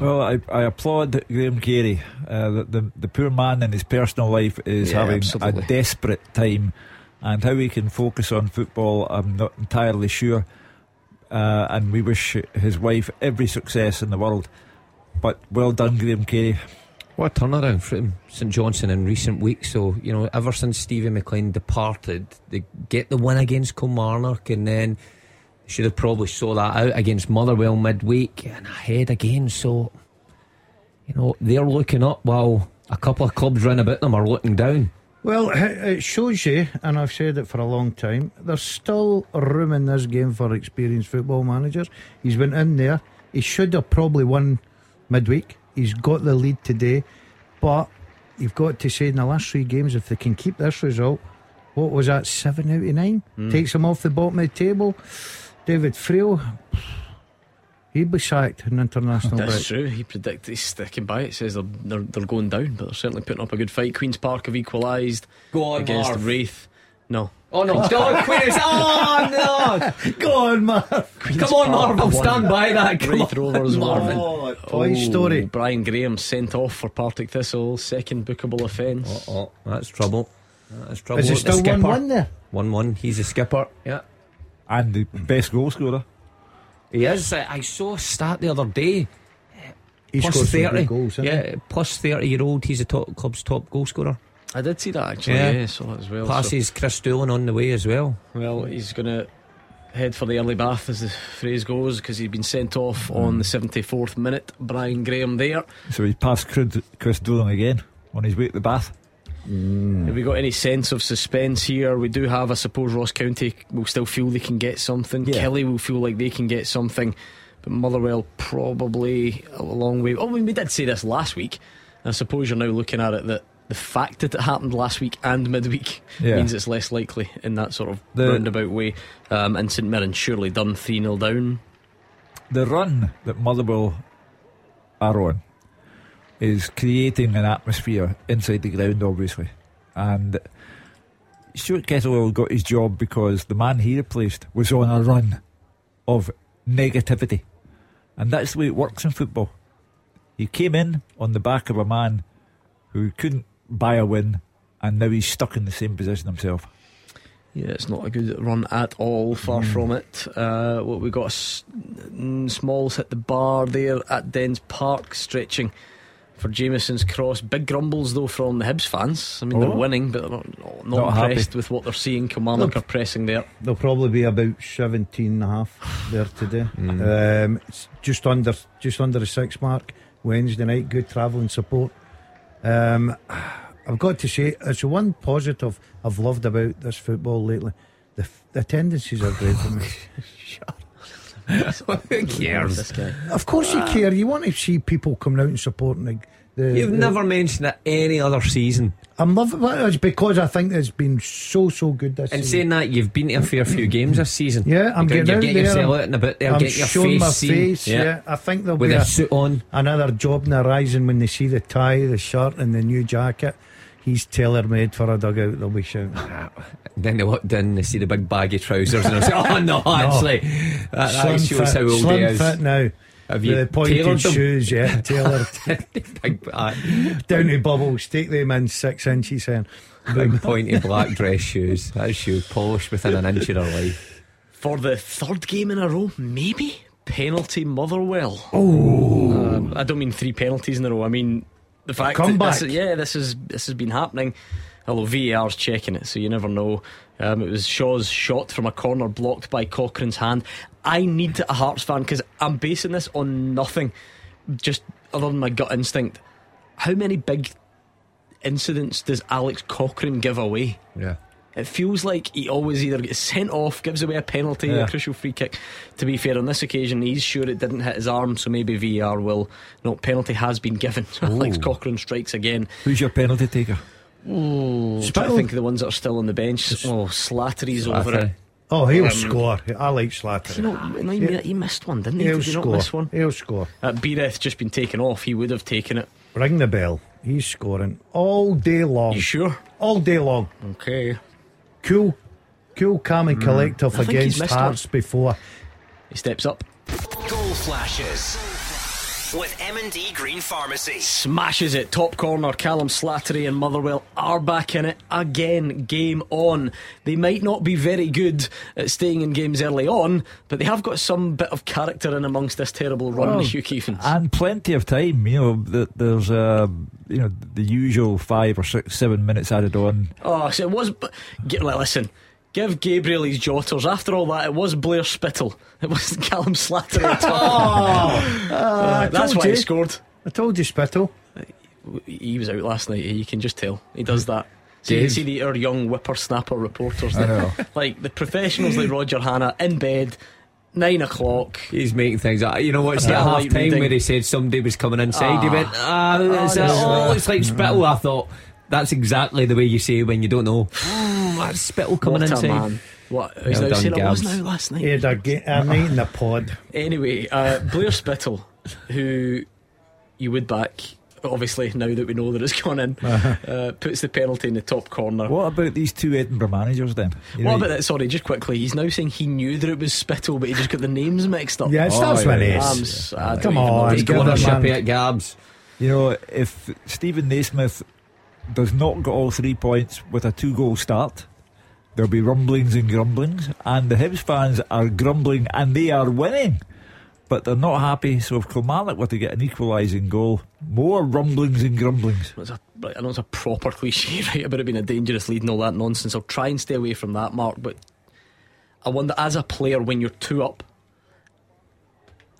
Well, I, I applaud Graham Carey. Uh, the, the the poor man in his personal life is Yeah, having absolutely. a desperate time, and how he can focus on football, I'm not entirely sure. Uh, and we wish his wife every success in the world. But well done, Graham Carey. What a turnaround from St Johnstone in recent weeks. So, you know, ever since Stevie McLean departed, they get the win against Kilmarnock and then should have probably saw that out against Motherwell midweek and ahead again. So, you know, they're looking up while a couple of clubs round about them are looking down. Well, it it shows you, and I've said it for a long time, there's still room in this game for experienced football managers. He's been in there. He should have probably won midweek. He's got the lead today. But you've got to say in the last three games, if they can keep this result, what was that, seven out of nine? Hmm. Takes him off the bottom of the table. David Friel, he'd be sacked in international That's break. true. He predicted he's sticking by it. Says they're, they're, they're going down, but they're certainly putting up a good fight. Queen's Park have equalised Go on, against Raith. No. Oh no, God, Queen's. Oh no! *laughs* Go on, Marv. Come on, Marvel, stand by that. Come Raith on, Rovers Marvin. Marvin. Oh, Toy oh, Story. Brian Graham sent off for Partick Thistle. Second bookable offence. Oh, that's trouble. That's trouble. Is it still skipper. 1 1 there? 1 1. He's a skipper. Yeah. And the best goal scorer. He is. I I saw a stat the other day. He Plus scored 30. goals, yeah, plus 30 year old. He's the top club's top goal scorer. I did see that actually. Yeah. Yeah, saw that as well. so- Passes Chris Doolan on the way as well. well, he's going to head for the early bath, as the phrase goes, because he'd been sent off on the 74th minute. Brian Graham there. So he's passed Chris, Chris Doolan again on his way to the bath. Mm. Have we got any sense of suspense here? We do have, I suppose, Ross County will still feel they can get something. Yeah. Kelly will feel like they can get something. But Motherwell probably a long way. Oh, I mean, we did say this last week. I suppose you're now looking at it that the fact that it happened last week and midweek Yeah. means it's less likely in that sort of The- roundabout way. Um, and St Mirren surely done 3 0 down. The run that Motherwell are on is creating an atmosphere inside the ground, obviously. And Stuart Kettlewell got his job because the man he replaced was on a run of negativity. And that's the way it works in football. He came in on the back of a man who couldn't buy a win, and now he's stuck in the same position himself. Yeah, it's not a good run at all. Far from it. Uh, what we got? S- mm, Smalls hit the bar there at Dens Park, stretching for Jamieson's cross. Big grumbles though from the Hibs fans. I mean, they're Oh. winning, but they're not, not, Not happy. impressed with what they're seeing. Kilmarnock are pressing there. They'll probably be about 17 and a half there today. *sighs* Um, it's just under just under the six mark. Wednesday night, good travelling support. Um, I've got to say, it's the one positive I've loved about this football lately. The, f- the attendances are great for me. *laughs* *laughs* Who cares? Of course, you care. You want to see people coming out and supporting the. The You've the- never mentioned it any other season. I'm loving It's because I think it's been so so good this. And season. saying that, you've been to a fair few games this season. Yeah, I'm you're, getting you're getting yourself out and about there, I'm getting your showing face my seen. face. Yeah. I think there'll with be a a, suit on. another job in the horizon when they see the tie, the shirt, and the new jacket. He's tailor made for a dugout. They'll be shouting. *laughs* Then they walked in, they see the big baggy trousers, and they say, *laughs* "Oh no, actually, that, that shows fit, how old slim he is." fit now. Have you the pointed tailored them? shoes, yeah, tailored *laughs* big, aye, down to bubbles. Take them in six inches in. big pointy black dress shoes. That shoe polished within an inch of their life. For the third game in a row, maybe penalty Motherwell. Oh, um, I don't mean three penalties in a row. I mean the fact that comeback. this is, yeah, this is this has been happening. Although VAR's checking it, so you never know. Um, it was Shaw's shot from a corner blocked by Cochrane's hand. I need a Hearts fan because I'm basing this on nothing, just other than my gut instinct. How many big incidents does Alex Cochrane give away? Yeah. It feels like he always either gets sent off, gives away a penalty, Yeah. a crucial free kick. To be fair, on this occasion, he's sure it didn't hit his arm, so maybe VAR will. No, penalty has been given. So *laughs* Alex Cochrane strikes again. Who's your penalty taker? Oh, I Spittal. think of the ones that are still on the bench. Oh, Slattery's over it. Oh, he'll Um, score. I like Slattery. You know, no, he, mi- he missed one, didn't he? he'll Did he not score. miss one? He'll score. Uh, Biereth just been taken off. He would have taken it. Ring the bell. He's scoring all day long. You sure? All day long. Okay. Cool, cool, calm and collective Mm. I against missed Hearts before. He steps up, Goal flashes with M&D Green Pharmacy. smashes it. Top corner. Callum Slattery and Motherwell are back in it again. Game on. They might not be very good at staying in games early on, but they have got some bit of character in amongst this terrible run. Well, Hugh Keevins. and plenty of time. You know, th- there's uh, you know the usual five or six, seven minutes added on. Oh, so it was. but- Get, like, listen, give Gabriel his jotters. After all that, it was Blair Spittal. It wasn't Callum Slattery at *laughs* all. *laughs* Uh, that's why he scored. I told you, Spittal. He was out last night. You can just tell. He does that. See, Dave. see the our young whippersnapper reporters. I there. know. *laughs* like the professionals like Roger Hanna in bed, nine o'clock. He's making things up. You know what? It's Uh, at half time reading. where he said somebody was coming inside, he Ah. went, ah, is that, Honestly. oh, it's like spittle. I thought, that's exactly the way you say when you don't know. *gasps* Mm, that's spittle coming what inside. a man. What? He's Well now done, saying it was now last night. He had a, a night in the pod. Anyway, uh, Blair Spittal, who you would back, obviously, now that we know that it's *laughs* gone in, *laughs* uh, puts the penalty in the top corner. What about these two Edinburgh managers then? You What know, about that? Sorry, just quickly. He's now saying he knew that it was Spittal, but he just got the names mixed up. Yeah, it starts Oh, with yeah, an yeah. S. I'm s- I don't Come on, what's Take give going him on. a ownership at Gabs. You know, if Stephen Naismith does not get all three points with a two goal start, there'll be rumblings and grumblings, and the Hibs fans are grumbling and they are winning. But they're not happy, so if Kilmarnock were to get an equalising goal, more rumblings and grumblings. It's a, I know it's a proper *laughs* cliche, right, about it being a dangerous lead and all that nonsense. I'll try and stay away from that, Mark, but I wonder as a player when you're two up,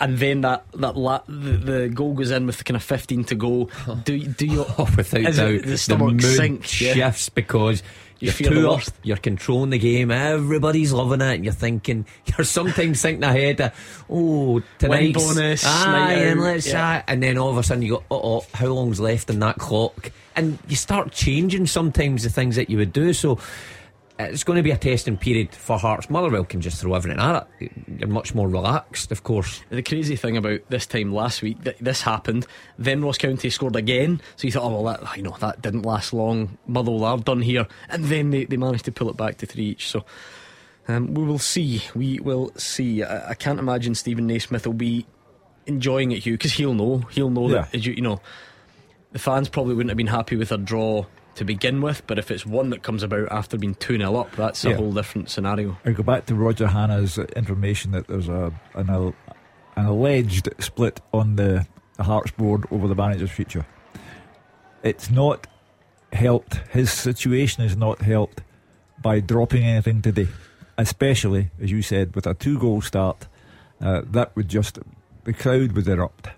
and then that that la- the, the goal goes in with kind of 15 to go. Do do you *laughs* Oh, without doubt, it the the stomach mood sinks? Yeah. shifts because You you're two up, you're controlling the game, everybody's loving it, and you're thinking, *laughs* you're sometimes thinking ahead, of, oh, tonight's bonus, aye, and let's yeah. and then all of a sudden you go, oh, how long's left in that clock? And you start changing sometimes the things that you would do. So it's going to be a testing period for Hearts. Motherwell can just throw everything at it. You're much more relaxed, of course. The crazy thing about this time last week, that this happened. Then Ross County scored again, so you thought, oh well, that you know that didn't last long. Motherwell are done here, and then they, they managed to pull it back to three each. So um, we will see. We will see. I, I can't imagine Stephen Naismith will be enjoying it, Hugh, because he'll know. He'll know Yeah. that as you, you know, the fans probably wouldn't have been happy with a draw to begin with, but if it's one that comes about after being two 0 up, that's a Yeah. whole different scenario. I go back to Roger Hanna's information that there's a an, an alleged split on the, the Hearts board over the manager's future. It's not helped. His situation is not helped by dropping anything today, especially as you said with a two goal start. Uh, that would just the crowd would erupt.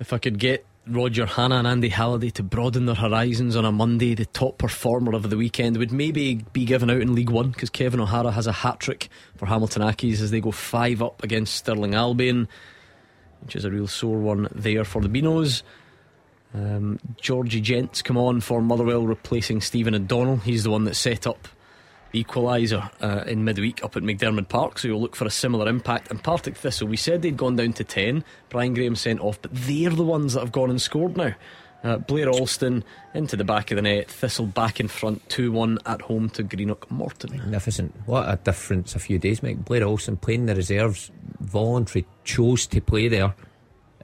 If I could get Roger Hanna and Andy Halliday to broaden their horizons on a Monday, the top performer of the weekend would maybe be given out in League One because Kevin O'Hara has a hat trick for Hamilton Accies as they go five up against Stirling Albion, which is a real sore one there for the Binos. Um, Georgie Gent's come on for Motherwell replacing Stephen O'Donnell. He's the one that set up equaliser uh, in midweek up at McDiarmid Park, so you'll look for a similar impact. And Partick Thistle, we said they'd gone down to 10. Brian Graham sent off, but they're the ones that have gone and scored now. Uh, Blair Alston into the back of the net, Thistle back in front, 2 1 at home to Greenock Morton. Magnificent. What a difference a few days make. Blair Alston playing the reserves, voluntary, chose to play there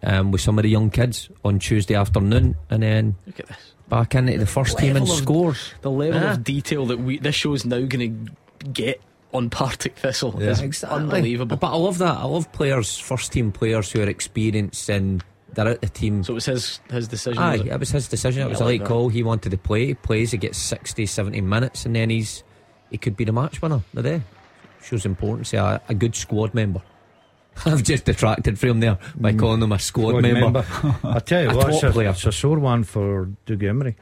um, with some of the young kids on Tuesday afternoon and then Look at this. Back into the first team and scores. The level Ah. of detail that we this show's now going to get on Partick Thistle Yeah. is Exactly. unbelievable. But I love that. I love players, first team players who are experienced and they're out the team. so it was his, his decision. Aye, was it? it was his decision. It Yeah, was a late call. He wanted to play. He plays. He gets 60, 70 minutes, and then he's he could be the match winner today. Shows importance. A, a good squad member. *laughs* I've just detracted from him there by mm. calling him a squad, Squad member. *laughs* I tell you A what, it's a, player. it's a sore one for Dougie Imrie.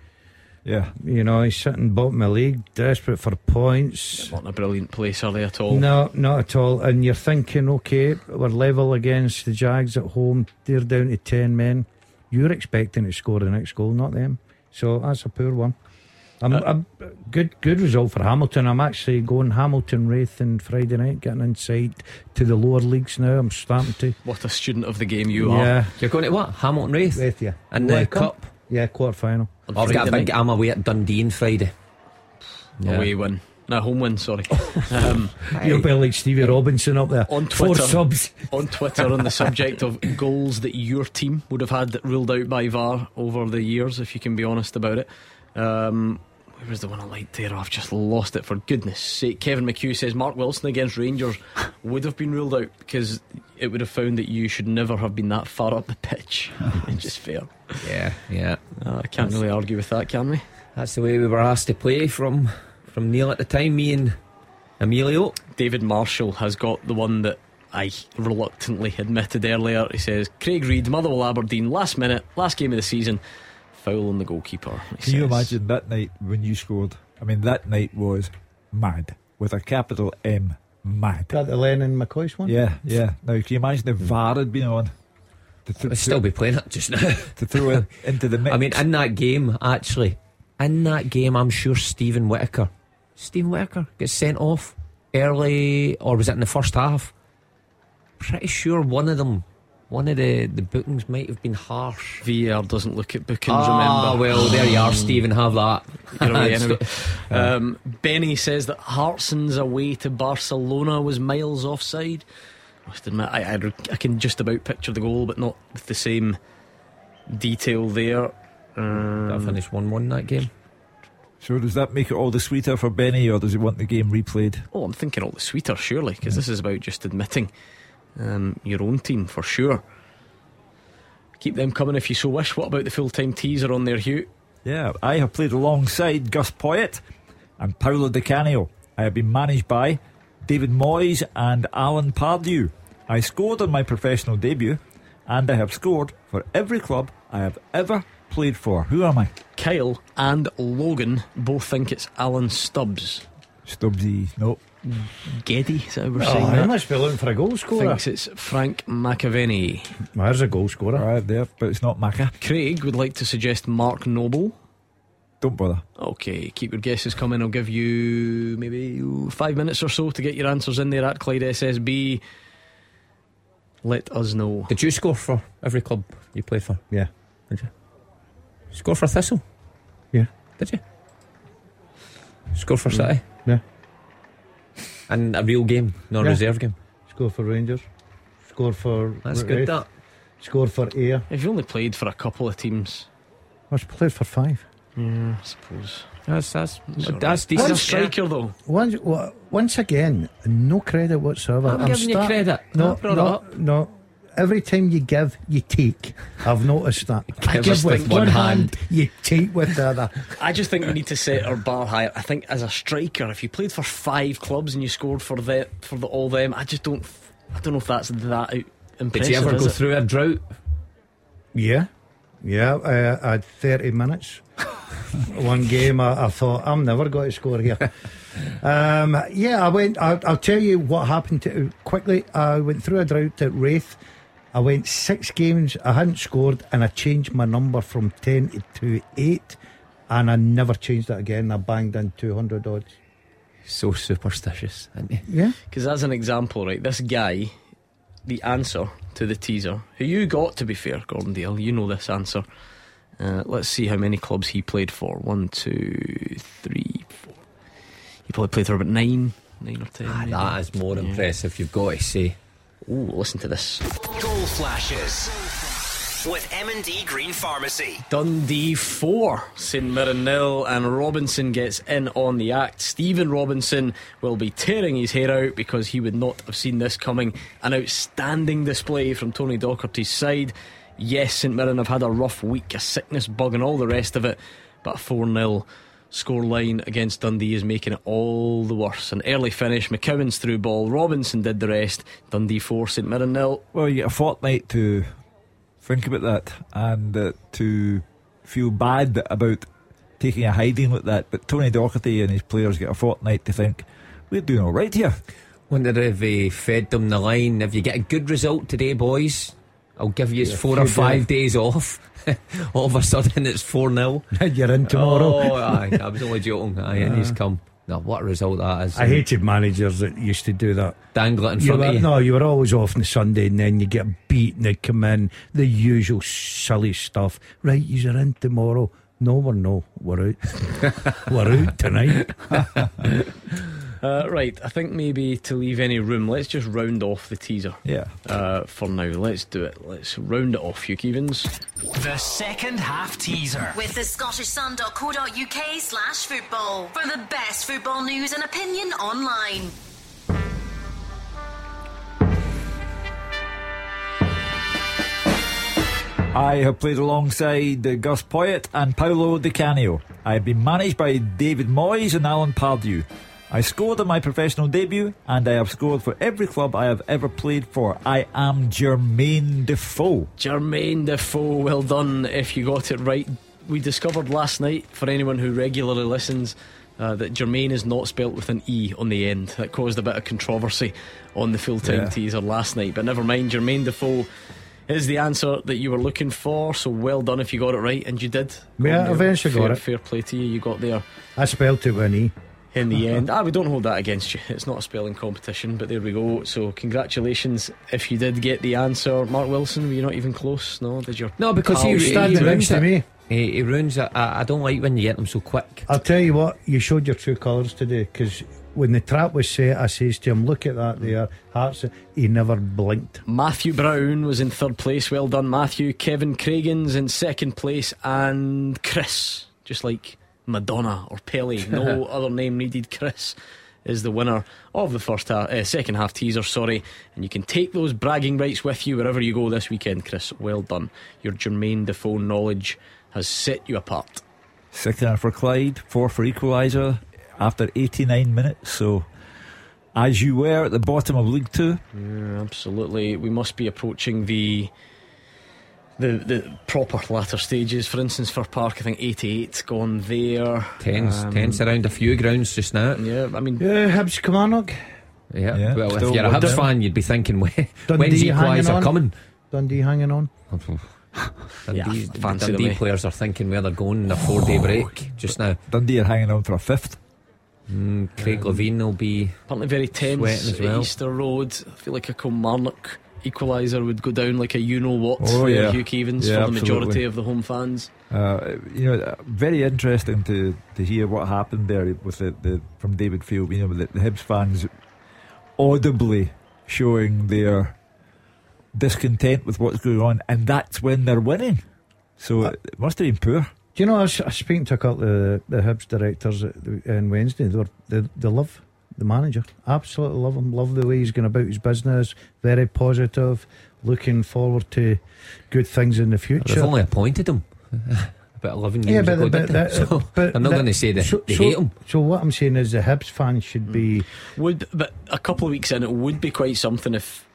Yeah, You know, he's sitting bottom of the league, desperate for points. Not a brilliant place, are they at all? No, not at all. And you're thinking, okay, we're level against the Jags at home. They're down to 10 men. You're expecting to score the next goal, not them. So that's a poor one. I'm, Uh, I'm- good, good result for Hamilton. I'm actually going Hamilton Raith on Friday night, getting inside to the lower leagues now. I'm starting to. What a student of the game you are. You're going to what? Hamilton Raith Raith, yeah. and the World cup. Yeah, quarter final. I've got a big. night. I'm away at Dundee on Friday. away win. No, home win, sorry. *laughs* um, *laughs* You'll be like Stevie Robinson up there. On Twitter, Four Twitter. subs. on Twitter on the subject of *laughs* goals that your team would have had that ruled out by VAR over the years, if you can be honest about it. Um, where was the one I liked there? I've just lost it for goodness sake. Kevin McHugh says Mark Wilson against Rangers would have been ruled out because it would have found that you should never have been that far up the pitch. *laughs* it's just fair. Yeah, yeah. Uh, I can't really argue with that, can we? That's the way we were asked to play from from Neil at the time. Me and Emilio. David Marshall has got the one that I reluctantly admitted earlier. He says Craig Reed, Motherwell Aberdeen, last minute, last game of the season, foul on the goalkeeper. He Can you imagine that night when you scored? I mean, that night was mad with a capital M. Mad. Got the Lennon McCoy's one? Yeah, yeah. Now, can you imagine if hmm. VAR had been on to, th- We'll still be playing it just now. to throw it into the mix? *laughs* I mean, in that game, actually, in that game, I'm sure Steven Whittaker, Steven Whittaker gets sent off early, or was it in the first half? Pretty sure one of them, one of the, the bookings might have been harsh. VAR doesn't look at bookings, Ah, remember. well, there you are, Stephen. Have that. You're anyway. got- Um, Benny says that Hartson's away to Barcelona was miles offside. I must admit, I, I, I can just about picture the goal, but not with the same detail there. I Um, finished one-one that game. so does that make it all the sweeter for Benny, or does he want the game replayed? oh, I'm thinking all the sweeter, surely, because this is about just admitting um, your own team for sure. Keep them coming if you so wish. What about the full time teaser on there, Hugh? Yeah, I have played alongside Gus Poyet and Paolo Di Canio. I have been managed by David Moyes and Alan Pardew. I scored on my professional debut, and I have scored for every club I have ever played for. Who am I? Kyle and Logan both think it's Alan Stubbs. Stubbsy. No. Geddy, is that we're Oh, saying I that? must be looking for a goal scorer. Thinks it's Frank McAvenny. There's a goal scorer. Right there, but it's not Macca. Craig would like to suggest Mark Noble. Don't bother. Okay, keep your guesses coming. I'll give you maybe five minutes or so to get your answers in there at Clyde SSB. Let us know. Did you score for every club you played for? Yeah. Did you? Score for Thistle? Yeah. Did you? Score for City? Yeah. And a real game, not a Yeah. reserve game. Score for Rangers. Score for. That's Raith. good, that. Score for Ayr. If you only played for a couple of teams, I was played for five. yeah, I suppose. That's, that's, It's that's right. He's a striker, though. Once, wa- once again, no credit whatsoever. I'm giving you start- credit. No, I brought it no, up. no. Every time you give, you take. I've noticed that. *laughs* Give give with with one one hand, you take with the other. I just think we need to set our bar higher. I think as a striker, if you played for five clubs and you scored for the for the, all them, I just don't. I don't know if that's that out- impressive. Did you ever go it? through a drought? Yeah, yeah. Uh, I had thirty minutes. *laughs* One game, I, I thought I'm never going to score here. um, yeah, I went. I, I'll tell you what happened to quickly. I went through a drought at Raith. I went six games. I hadn't scored, and I changed my number from ten to, to eight, and I never changed it again. I banged in two hundred odds. So superstitious, isn't he? Yeah, Because as an example, right, this guy, the answer to the teaser, who you got to be fair, Gordon Dalziel, you know this answer. Uh, let's see how many clubs he played for. One, two, three, four. He probably played for about nine, nine or ten. Ah, that is more Yeah. impressive, you've got to say. Ooh, listen to this. Goal flashes with M&D Green Pharmacy. Dundee 4, St Mirren nil, and Robinson gets in on the act. Stephen Robinson will be tearing his hair out because he would not have seen this coming. An outstanding display from Tony Docherty's side. Yes, St Mirren have had a rough week, a sickness bug, and all the rest of it, but 4 0 scoreline against Dundee is making it all the worse. An early finish, McCowan's through ball, Robinson did the rest. Dundee 4, St Mirren nil. Well, you get a fortnight to think about that and uh, to feel bad about taking a hiding like that. But Tony Docherty and his players get a fortnight to think we're doing all right here. Wonder if he fed them the line. If you get a good result today, boys, I'll give you Yeah, four or few five days off. *laughs* All of a sudden, it's 4 0. *laughs* you're in tomorrow. Oh, aye, I was only joking. *laughs* Aye, and he's come. No, what a result that is. I eh? hated managers that used to do that. Dangle it in You front were, of you. no, you were always off on the Sunday and then you get beat and they come in, the usual silly stuff. Right, you're in tomorrow. No, we're no, we're out. we're out tonight. Uh, right, I think maybe to leave any room, let's just round off the teaser. Yeah. uh, for now. Let's do it. Let's round it off, Hugh Keevins. The second half teaser. With the scottishsun.co.uk slash football for the best football news and opinion online. I have played alongside Gus Poyet and Paolo Di Canio. I have been managed by David Moyes and Alan Pardew. I scored on my professional debut, and I have scored for every club I have ever played for. I am Jermaine Defoe. Jermaine Defoe, well done if you got it right. We discovered last night, for anyone who regularly listens, uh, that Jermaine is not spelt with an E on the end. That caused a bit of controversy on the full time Yeah. teaser last night. But never mind, Jermaine Defoe is the answer that you were looking for. So well done if you got it right, and you did. Yeah, eventually fair, got it. Fair play to you. You got there. I spelled it with an E. in the end. Ah, we don't hold that against you. It's not a spelling competition, but there we go. So, congratulations if you did get the answer. Mark Wilson, were you not even close? No, did your No, because pal he, beat he. Standing ruins next to it. me. He, he ruins it. I, I don't like when you get them so quick. I'll tell you what, you showed your true colours today because when the trap was set, I says to him, Look at that there. Hearts, he never blinked. Matthew Brown was in third place. Well done, Matthew. Kevin Cragen's in second place, and Chris, just like Madonna or Pele, no *laughs* other name needed. Chris is the winner of the first half, uh, second half teaser. Sorry, and you can take those bragging rights with you wherever you go this weekend, Chris. Well done. Your Jermaine Defoe knowledge has set you apart. Second half for Clyde, four for equaliser after 89 minutes. So as you were at the bottom of League Two. Yeah, absolutely. We must be approaching the the the proper latter stages. For instance, Fir Park, I think 88's gone there. Tens, Um, tens around a few grounds just now. Yeah, I mean, Yeah, Hibs Kilmarnock. Yeah. Yeah, Well, if still you're a Hibs fan, you'd be thinking, when, Dundee when's hanging equaliser on. coming? Dundee hanging on. *laughs* Yeah, Dundee, I fancy Dundee eh? players are thinking where they're going in a four day break just now. Dundee are hanging on for a fifth. Mm, Craig Levein will be. apparently very tense Sweating as at well. Easter Road. I feel like a Kilmarnock equaliser would go down like a you know what Oh, for yeah. Hugh Keevins Yeah, for the majority absolutely. of the home fans. Uh, you know, uh, very interesting to, to hear what happened there with the, the from David Friel. You know, the, the Hibs fans audibly showing their discontent with what's going on, and that's when they're winning. So Uh, it must have been poor. Do you know, I was, I was speaking to a couple of the, the Hibs directors on Wednesday. They, were, they, they love the manager. Absolutely love him. Love the way he's going about his business. Very positive. Looking forward to good things in the They've future. only appointed him *laughs* about 11 Yeah, but, ago, but, didn't they? So but I'm not going to say they, so, they so, hate him. So what I'm saying is the Hibs fans should be. Would but a couple of weeks in, it would be quite something if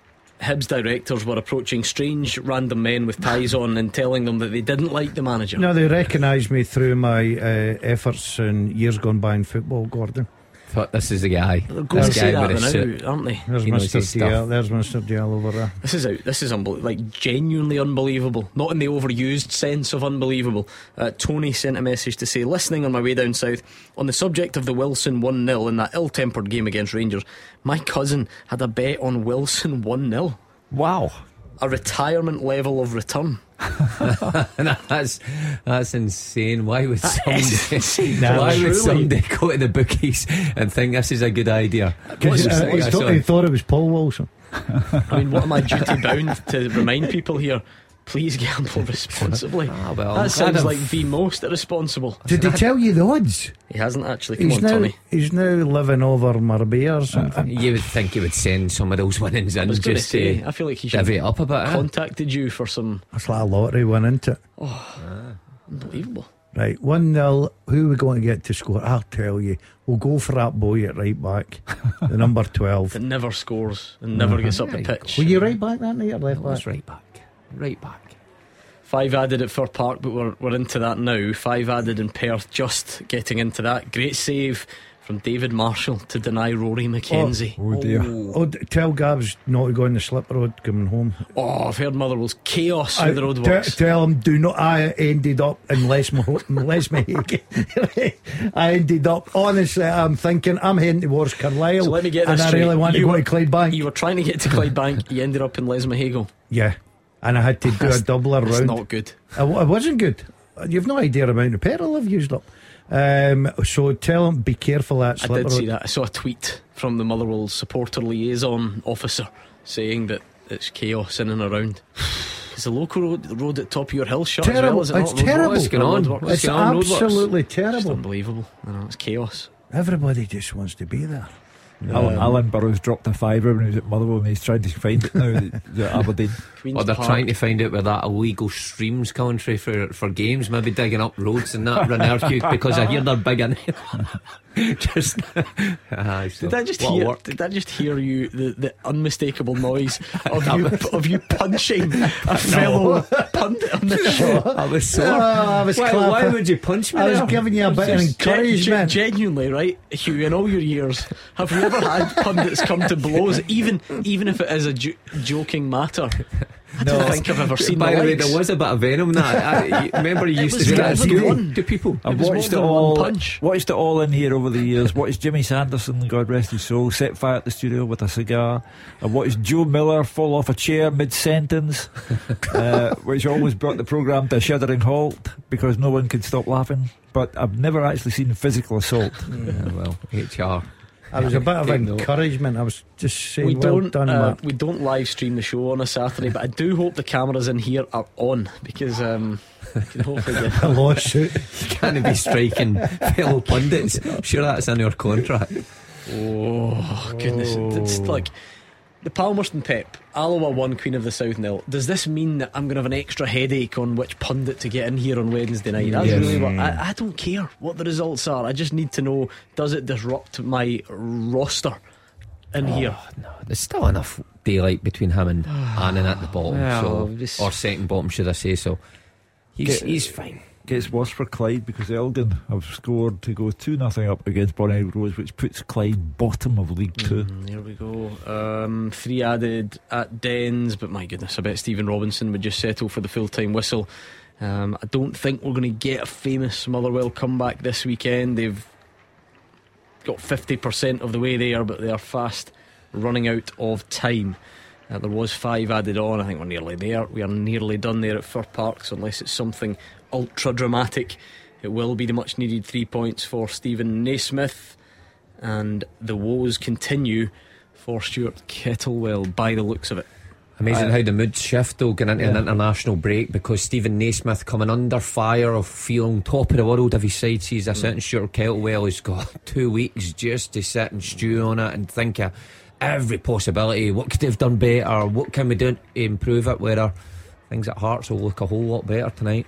Hibs directors were approaching strange random men with ties on and telling them that they didn't like the manager. No, they recognise me through my uh, efforts in years gone by in football, Gordon. Thought this is the guy. They're going to This say guy that with a now, suit. aren't they? There's He knows Mr. his stuff. DL. There's Mr. DL over there. This is out. This is unbelievable. Like genuinely unbelievable. Not in the overused sense of unbelievable. Uh, Tony sent a message to say, listening on my way down south on the subject of the Wilson one 0 in that ill-tempered game against Rangers. My cousin had a bet on Wilson one 0 Wow. A retirement level of return. *laughs* that's that's insane. Why would is *laughs* insane. somebody? why Truly. would somebody go to the bookies and think this is a good idea? Because uh, he, what's- he thought it was Paul Wilson. *laughs* I mean, what am I duty bound to remind people here? Please gamble responsibly. *laughs* Ah, well, I'm that sounds I've- like the most irresponsible. Did he tell you the odds? He hasn't actually. Come He's on, now Tony. he's now living over Marbella or something. You would think he would send some of those winnings I in was going to just say, to I feel like he should divvy it up a bit. eh? contacted you for some That's like a lottery win, isn't it? unbelievable. Right, 1 0. Who are we going to get to score? I'll tell you. We'll go for that boy at right back, the number 12. *laughs* that never scores and never gets up the Right. pitch. Were you right back that night or left That's back? right back, right back. Five added at Fir Park, but we're, we're into that now. Five added in Perth, just getting into that. Great save from David Marshall to deny Rory McKenzie. Oh, oh dear. Oh. oh, d- tell Gabs not to go on the slip road coming home. Oh, I've heard Motherwell's chaos I- with the road te- works. tell him, do not. I ended up in Les, Maho- Les *laughs* I ended up, honestly, I'm thinking, I'm heading towards Carlisle. So let me get And this I straight. really want You to go were- to Clydebank. You were trying to get to Clydebank, you ended up in Lesmahagow. Yeah. And I had to do a That's- doubler It's round. not good. I, I wasn't good. You've no idea the amount of petrol I've used up. Um, so tell him, be careful that I did road. see that. I saw a tweet from the Motherwell supporter liaison officer saying that it's chaos in and around. Is the local road, the road at top of your hill shut as well? Is it It's not? Terrible. What's going on? Roadworks? What's It's going on? Roadworks? absolutely It's terrible. unbelievable. I know, it's chaos. Everybody just wants to be there. Alan, um, Alan Burrows dropped a fiver when he was at Motherwell and he's trying to find it now at at *laughs* Aberdeen. Queen's Or they're Park. trying to find out where that illegal streams commentary for, for games, maybe digging up roads and that run *laughs* because I hear they're big in *laughs* *laughs* Just Aye, so Did I just hear? work. Did I just hear you the, the unmistakable noise *laughs* of you of you punching *laughs* a fellow pundit on the show? I was so. Oh, I was why, why would you punch me? I was giving you a bit of Just gen- encouragement. gen- genuinely, right, Hugh? In all your years, have you ever had pundits come to blows, even even if it is a jo- joking matter? I don't think I've ever seen By the the way, there was a bit of venom in that. I, *laughs* remember, you used to do that at school to people. I've was watched it more than one all. punch. Watched it all in here over the years. Watched Jimmy Sanderson, God rest his soul, set fire at the studio with a cigar. I watched Joe Miller fall off a chair mid sentence, *laughs* uh, which always brought the programme to a shuddering halt because no one could stop laughing. But I've never actually seen physical assault. Yeah, well, HR. I was a bit of encouragement. I was just saying, we well don't done, uh, Matt. we don't live stream the show on a Saturday, but I do hope the cameras in here are on because um, can hopefully get *laughs* A lawsuit. You can't be striking fellow pundits. Sure, that's in your contract. Oh goodness! It's like the Palmerston Pep, Alloa won Queen of the South nil. Does this mean that I'm going to have an extra headache on which pundit to get in here on Wednesday night? That's Yes. really what I, I don't care what the results are. I just need to know: does it disrupt my roster? in oh, here. No, there's still enough daylight between him and *sighs* Annan at the bottom, Well, so or second bottom, should I say? So he's Get- he's fine. Gets worse for Clyde because Elgin have scored to go 2 nothing up against Bonnie Rose, which puts Clyde bottom of League 2. Mm, Here we go. Um, three added at Dens, but my goodness, I bet Stephen Robinson would just settle for the full time whistle. Um, I don't think we're going to get a famous Motherwell comeback this weekend. They've got 50% of the way there, but they are fast running out of time. Uh, there was five added on. I think we're nearly there. We are nearly done there at Fir Parks, unless it's something ultra dramatic, it will be the much needed three points for Stephen Naismith. And the woes continue for Stuart Kettlewell by the looks of it. Amazing I- how the moods shift though, going into an international break because Stephen Naismith coming under fire of feeling top of the world if he side sees this out, and Stuart Kettlewell has got *laughs* two weeks just to sit and stew on it and think of every possibility. What could they have done better? What can we do to improve it? Whether things at Hearts will look a whole lot better tonight.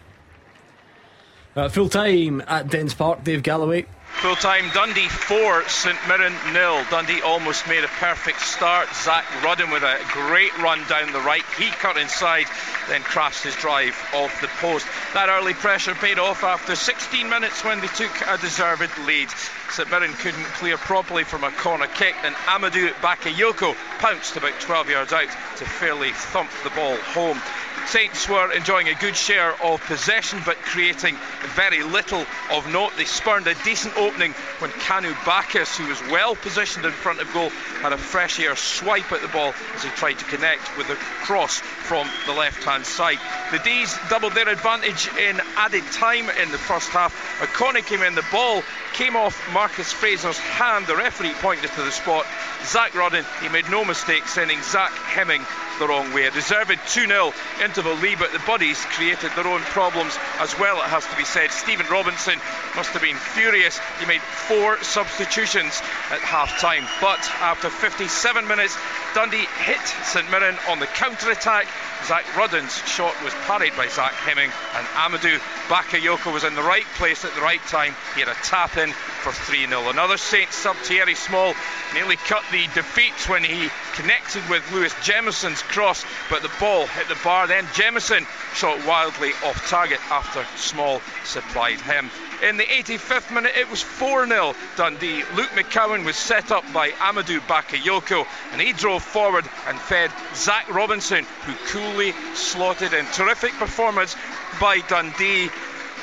Uh, Full time at Dens Park, Dave Galloway. Full time Dundee 4, St Mirren nil. Dundee almost made a perfect start. Zak Rudden with a great run down the right. He cut inside, then crashed his drive off the post. That early pressure paid off after 16 minutes when they took a deserved lead. St Mirren couldn't clear properly from a corner kick, and Amadou Bakayoko pounced about 12 yards out to fairly thump the ball home. Saints were enjoying a good share of possession but creating very little of note. They spurned a decent opening when Keanu Baccus, who was well positioned in front of goal, had a fresh air swipe at the ball as he tried to connect with a cross from the left hand side. The D's doubled their advantage in added time in the first half. O'Connor came in, the ball came off Marcus Fraser's hand. The referee pointed to the spot. Zak Rudden, he made no mistake sending Zach Hemming the wrong way. A deserved 2 0 interval lead, but the Buddies created their own problems as well, it has to be said. Stephen Robinson must have been furious. He made four substitutions at half time, but after 57 minutes, Dundee hit St Mirren on the counter attack. Zak Rudden's shot was parried by Zach Hemming, and Amadou Bakayoko was in the right place at the right time. He had a tap in for 3 0. Another Saints sub Thierry Small nearly cut the defeat when he connected with Lewis Jamieson's cross, but the ball hit the bar. Then Jemison shot wildly off target after Small supplied him. In the 85th minute, it was 4 0 Dundee. Luke McCowan was set up by Amadou Bakayoko, and he drove forward and fed Zach Robinson, who coolly slotted in. Terrific performance by Dundee.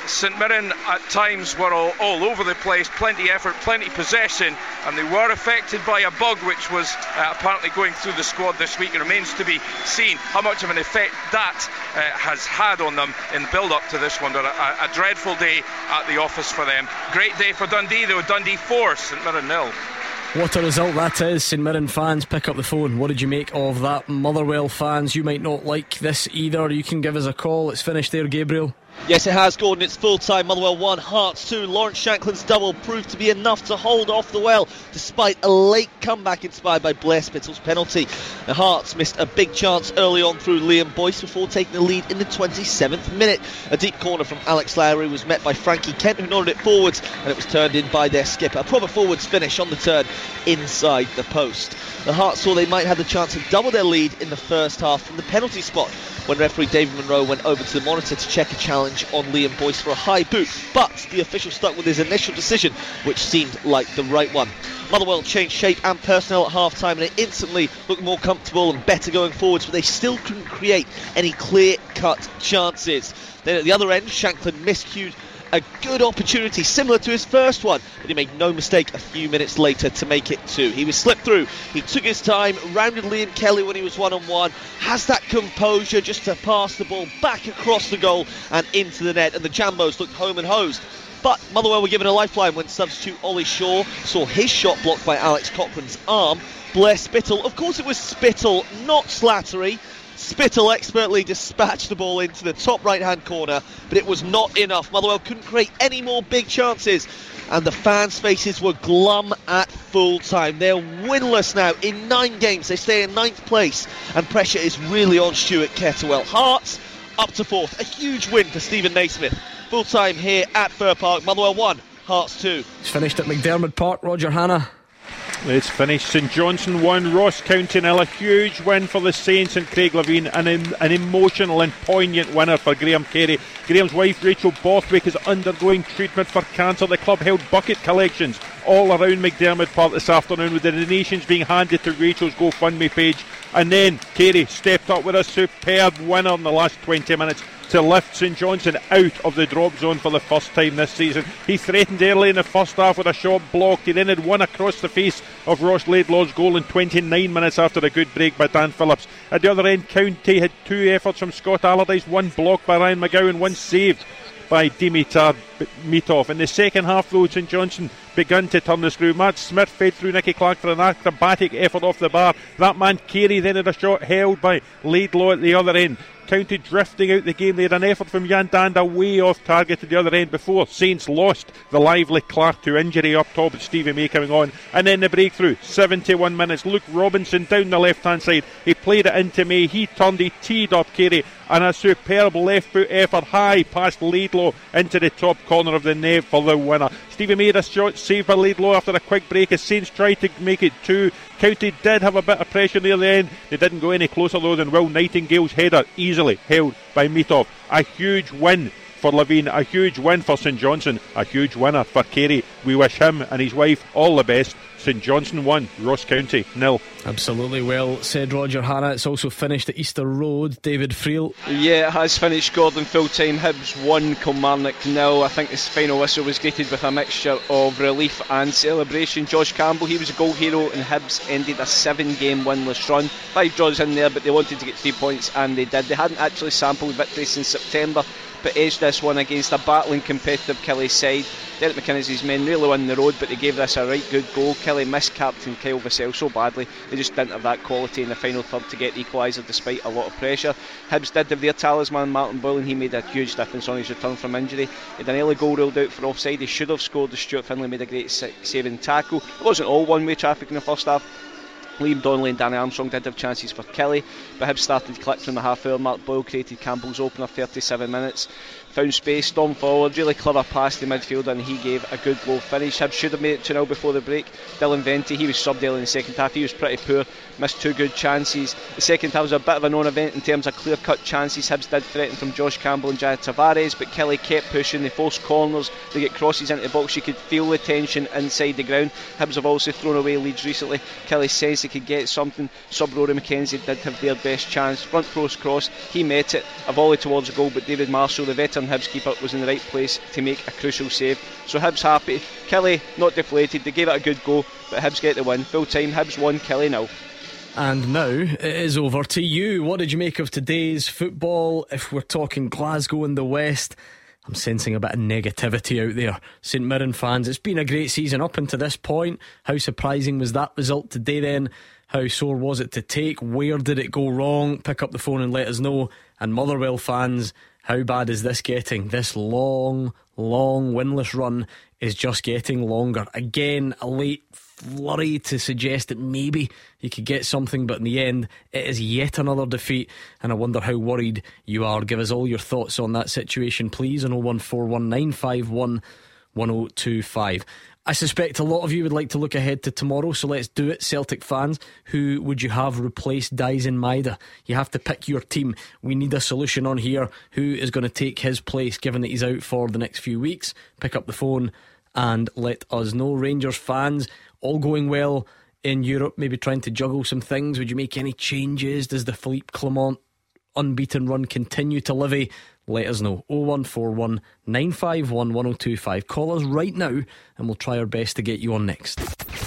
St Mirren at times were all, all over the place, plenty effort, plenty possession, and they were affected by a bug which was uh, apparently going through the squad this week. It remains to be seen how much of an effect that uh, has had on them in the build up to this one. But a, a dreadful day at the office for them. Great day for Dundee, though. Dundee 4, St Mirren nil. What a result that is. St Mirren fans, pick up the phone. What did you make of that? Motherwell fans, you might not like this either. You can give us a call. It's finished there, Gabriel. Yes, it has, Gordon. It's full time. Motherwell 1, Hearts 2. Lawrence Shankland's double proved to be enough to hold off the well, despite a late comeback inspired by Blair Spittal's penalty. The Hearts missed a big chance early on through Liam Boyce before taking the lead in the 27th minute. A deep corner from Alex Lowry was met by Frankie Kent, who nodded it forwards, and it was turned in by their skipper. A proper forwards finish on the turn inside the post. The Hearts saw they might have the chance to double their lead in the first half from the penalty spot when referee David Munro went over to the monitor to check a challenge on Liam Boyce for a high boot, but the official stuck with his initial decision, which seemed like the right one. Motherwell changed shape and personnel at half time and it instantly looked more comfortable and better going forwards, but they still couldn't create any clear cut chances. Then at the other end, Shankland miscued a good opportunity similar to his first one, but he made no mistake a few minutes later to make it two. He was slipped through, he took his time, rounded Liam Kelly when he was one on one, has that composure just to pass the ball back across the goal and into the net, and the Jambos looked home and hosed. But Motherwell were given a lifeline when substitute Ollie Shaw saw his shot blocked by Alex Cochrane's arm. Blair Spittal, of course it was Spittal, not Slattery. Spittal expertly dispatched the ball into the top right hand corner, but it was not enough. Motherwell couldn't create any more big chances, and the fans' faces were glum at full time. They're winless now in nine games. They stay in ninth place, and pressure is really on Stuart Kettlewell. Hearts up to fourth. A huge win for Stephen Naismith. Full time here at Fir Park. Motherwell 1, Hearts 2. It's finished at McDiarmid Park. Roger Hanna. It's finished. St Johnstone won, Ross County nil. A huge win for the Saints and Craig Levein, and an, an emotional and poignant winner for Graham Carey. Graham's wife Rachel Borthwick is undergoing treatment for cancer. The club held bucket collections all around McDiarmid Park this afternoon, with the donations being handed to Rachel's GoFundMe page. And then Carey stepped up with a superb winner in the last 20 minutes to lift St Johnstone out of the drop zone for the first time this season. He threatened early in the first half with a shot blocked. He then had one across the face of Ross Laidlaw's goal in 29 minutes after a good break by Dan Phillips. At the other end, County had two efforts from Scott Allardice, one blocked by Ryan McGowan, one saved by Dimitar Mitov. In the second half, though, St Johnstone begun to turn the screw. Matt Smith fed through Nicky Clark for an acrobatic effort off the bar. That man Carey then had a shot held by Laidlaw at the other end. County drifting out the game. They had an effort from Yan Dhanda way off target at the other end before Saints lost the lively Clark to injury up top with Stevie May coming on. And then the breakthrough, 71 minutes. Luke Robinson down the left hand side. He played it into May. He turned, he teed up Carey and a superb left foot effort high past Laidlaw into the top corner of the net for the winner. Stevie made a shot saved by Laidlaw after a quick break as Saints tried to make it two. County did have a bit of pressure near the end. They didn't go any closer though than Will Nightingale's header, easily held by Mitov. A huge win for Levein. a huge win for St Johnstone, a huge winner for Carey. We wish him and his wife all the best. St Johnstone 1, Ross County nil. Absolutely well said, Roger Hannah. It's also finished at Easter Road. David Friel. Yeah, it has finished. Gordon full time. Hibs 1, Kilmarnock nil. I think his final whistle was greeted with a mixture of relief and celebration. Josh Campbell, he was a goal hero, and Hibs ended a seven game winless run. Five draws in there, but they wanted to get three points, and they did. They hadn't actually sampled victory since September but edged this one against a battling competitive Killie side. Derek McInnes's men really won the road, but they gave this a right good goal. Killie missed captain Kyle Vassell so badly, they just didn't have that quality in the final third to get the equaliser despite a lot of pressure. Hibs did have their talisman, Martin Boylan, he made a huge difference on his return from injury. He had an early goal ruled out for offside, he should have scored, the Stuart Findlay made a great saving tackle. It wasn't all one way traffic in the first half. Liam Donnelly and Danny Armstrong did have chances for Killie, but Hibs started to click from the half hour. Mark Boyle created Campbell's opener 37 minutes found space, stormed forward, really clever pass to midfield, and he gave a good low finish. Hibs should have made it 2 0 before the break. Dylan Vente, he was subbed early in the second half, he was pretty poor, missed two good chances. The second half was a bit of a non event in terms of clear cut chances. Hibs did threaten from Josh Campbell and Jair Tavares, but Killie kept pushing, they forced corners, they get crosses into the box, you could feel the tension inside the ground. Hibs have also thrown away leads recently. Killie says they could get something. Sub Rory McKenzie did have their best chance. Front post cross, he met it, a volley towards goal, but David Marshall, the veteran Hibs keeper, was in the right place to make a crucial save. So Hibs happy. Killie not deflated, they gave it a good go, but Hibs get the win. Full time, Hibs 1, Killie nil. And now it is over to you. What did you make of today's football? If we're talking Glasgow in the West, I'm sensing a bit of negativity out there. St Mirren fans, it's been a great season up until this point. How surprising was that result today then? How sore was it to take? Where did it go wrong? Pick up the phone and let us know. And Motherwell fans, how bad is this getting? This long, long winless run is just getting longer. Again, a late flurry to suggest that maybe you could get something, but in the end, it is yet another defeat. And I wonder how worried you are. Give us all your thoughts on that situation, please, on 0141951 1025. I suspect a lot of you would like to look ahead to tomorrow, so let's do it. Celtic fans, who would you have replace Daizen Maeda? You have to pick your team. We need a solution on here. Who is going to take his place, given that he's out for the next few weeks? Pick up the phone and let us know. Rangers fans, all going well in Europe, maybe trying to juggle some things. Would you make any changes? Does the Philippe Clement unbeaten run continue to Livy? Let us know. 0141 951 1025. Call us right now and we'll try our best to get you on next.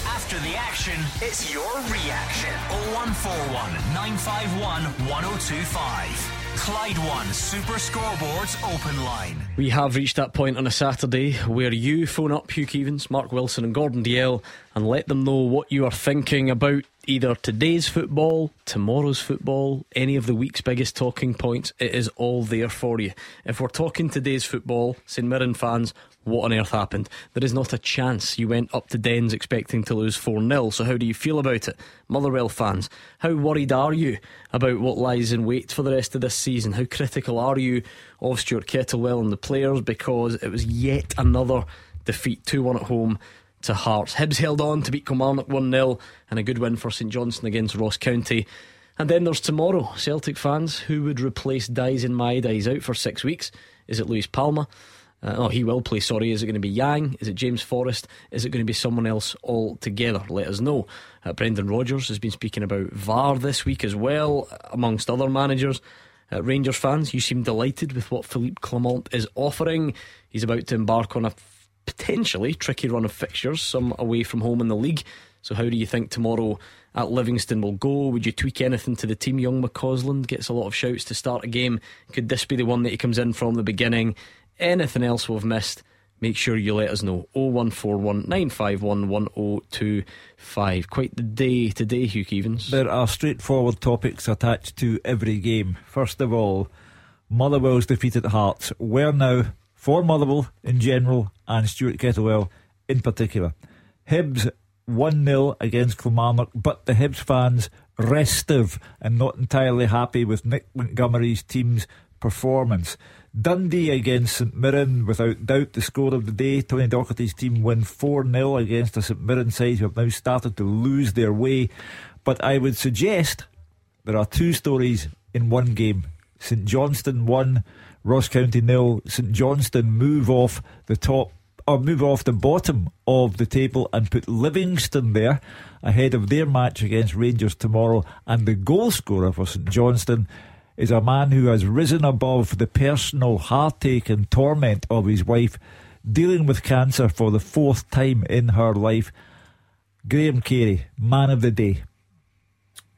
After the action, it's your reaction. 0141 951 1025. Clyde One Super Scoreboards Open Line. We have reached that point on a Saturday where you phone up Hugh Keevins, Mark Wilson, and Gordon Dalziel and let them know what you are thinking about either today's football, tomorrow's football, any of the week's biggest talking points. It is all there for you. If we're talking today's football, St Mirren fans, what on earth happened? There is not a chance you went up to Dens expecting to lose 4 0. So, how do you feel about it? Motherwell fans, how worried are you about what lies in wait for the rest of this season? How critical are you of Stuart Kettlewell and the players? Because it was yet another defeat 2 1 at home to Hearts. Hibs held on to beat Kilmarnock 1 0 and a good win for St Johnstone against Ross County. And then there's tomorrow. Celtic fans, who would replace Daizen My He's out for six weeks. Is it Luis Palma? Uh, oh, he will play, sorry. Is it going to be Yang? Is it James Forrest? Is it going to be someone else altogether? Let us know. Uh, Brendan Rodgers has been speaking about VAR this week as well, amongst other managers. Uh, Rangers fans, you seem delighted with what Philippe Clement is offering. He's about to embark on a potentially tricky run of fixtures, some away from home in the league. So, how do you think tomorrow at Livingston will go? Would you tweak anything to the team? Young McCausland gets a lot of shouts to start a game. Could this be the one that he comes in from the beginning? Anything else we've missed? Make sure you let us know. 0141 951 1025. Quite the day today, Hugh Keevins. There are straightforward topics attached to every game. First of all, Motherwell's defeat at Hearts. Where now for Motherwell in general and Stuart Kettlewell in particular. Hibs 1 0 against Kilmarnock, but the Hibs fans restive and not entirely happy with Nick Montgomery's team's performance. Dundee against St Mirren, without doubt the score of the day. Tony Docherty's team win 4 0 against a St Mirren side who have now started to lose their way. But I would suggest there are two stories in one game. St Johnstone 1, Ross County nil. St Johnstone move off the top or move off the bottom of the table and put Livingston there ahead of their match against Rangers tomorrow. And the goal scorer for St Johnstone is a man who has risen above the personal heartache and torment of his wife, dealing with cancer for the fourth time in her life. Graham Carey, man of the day.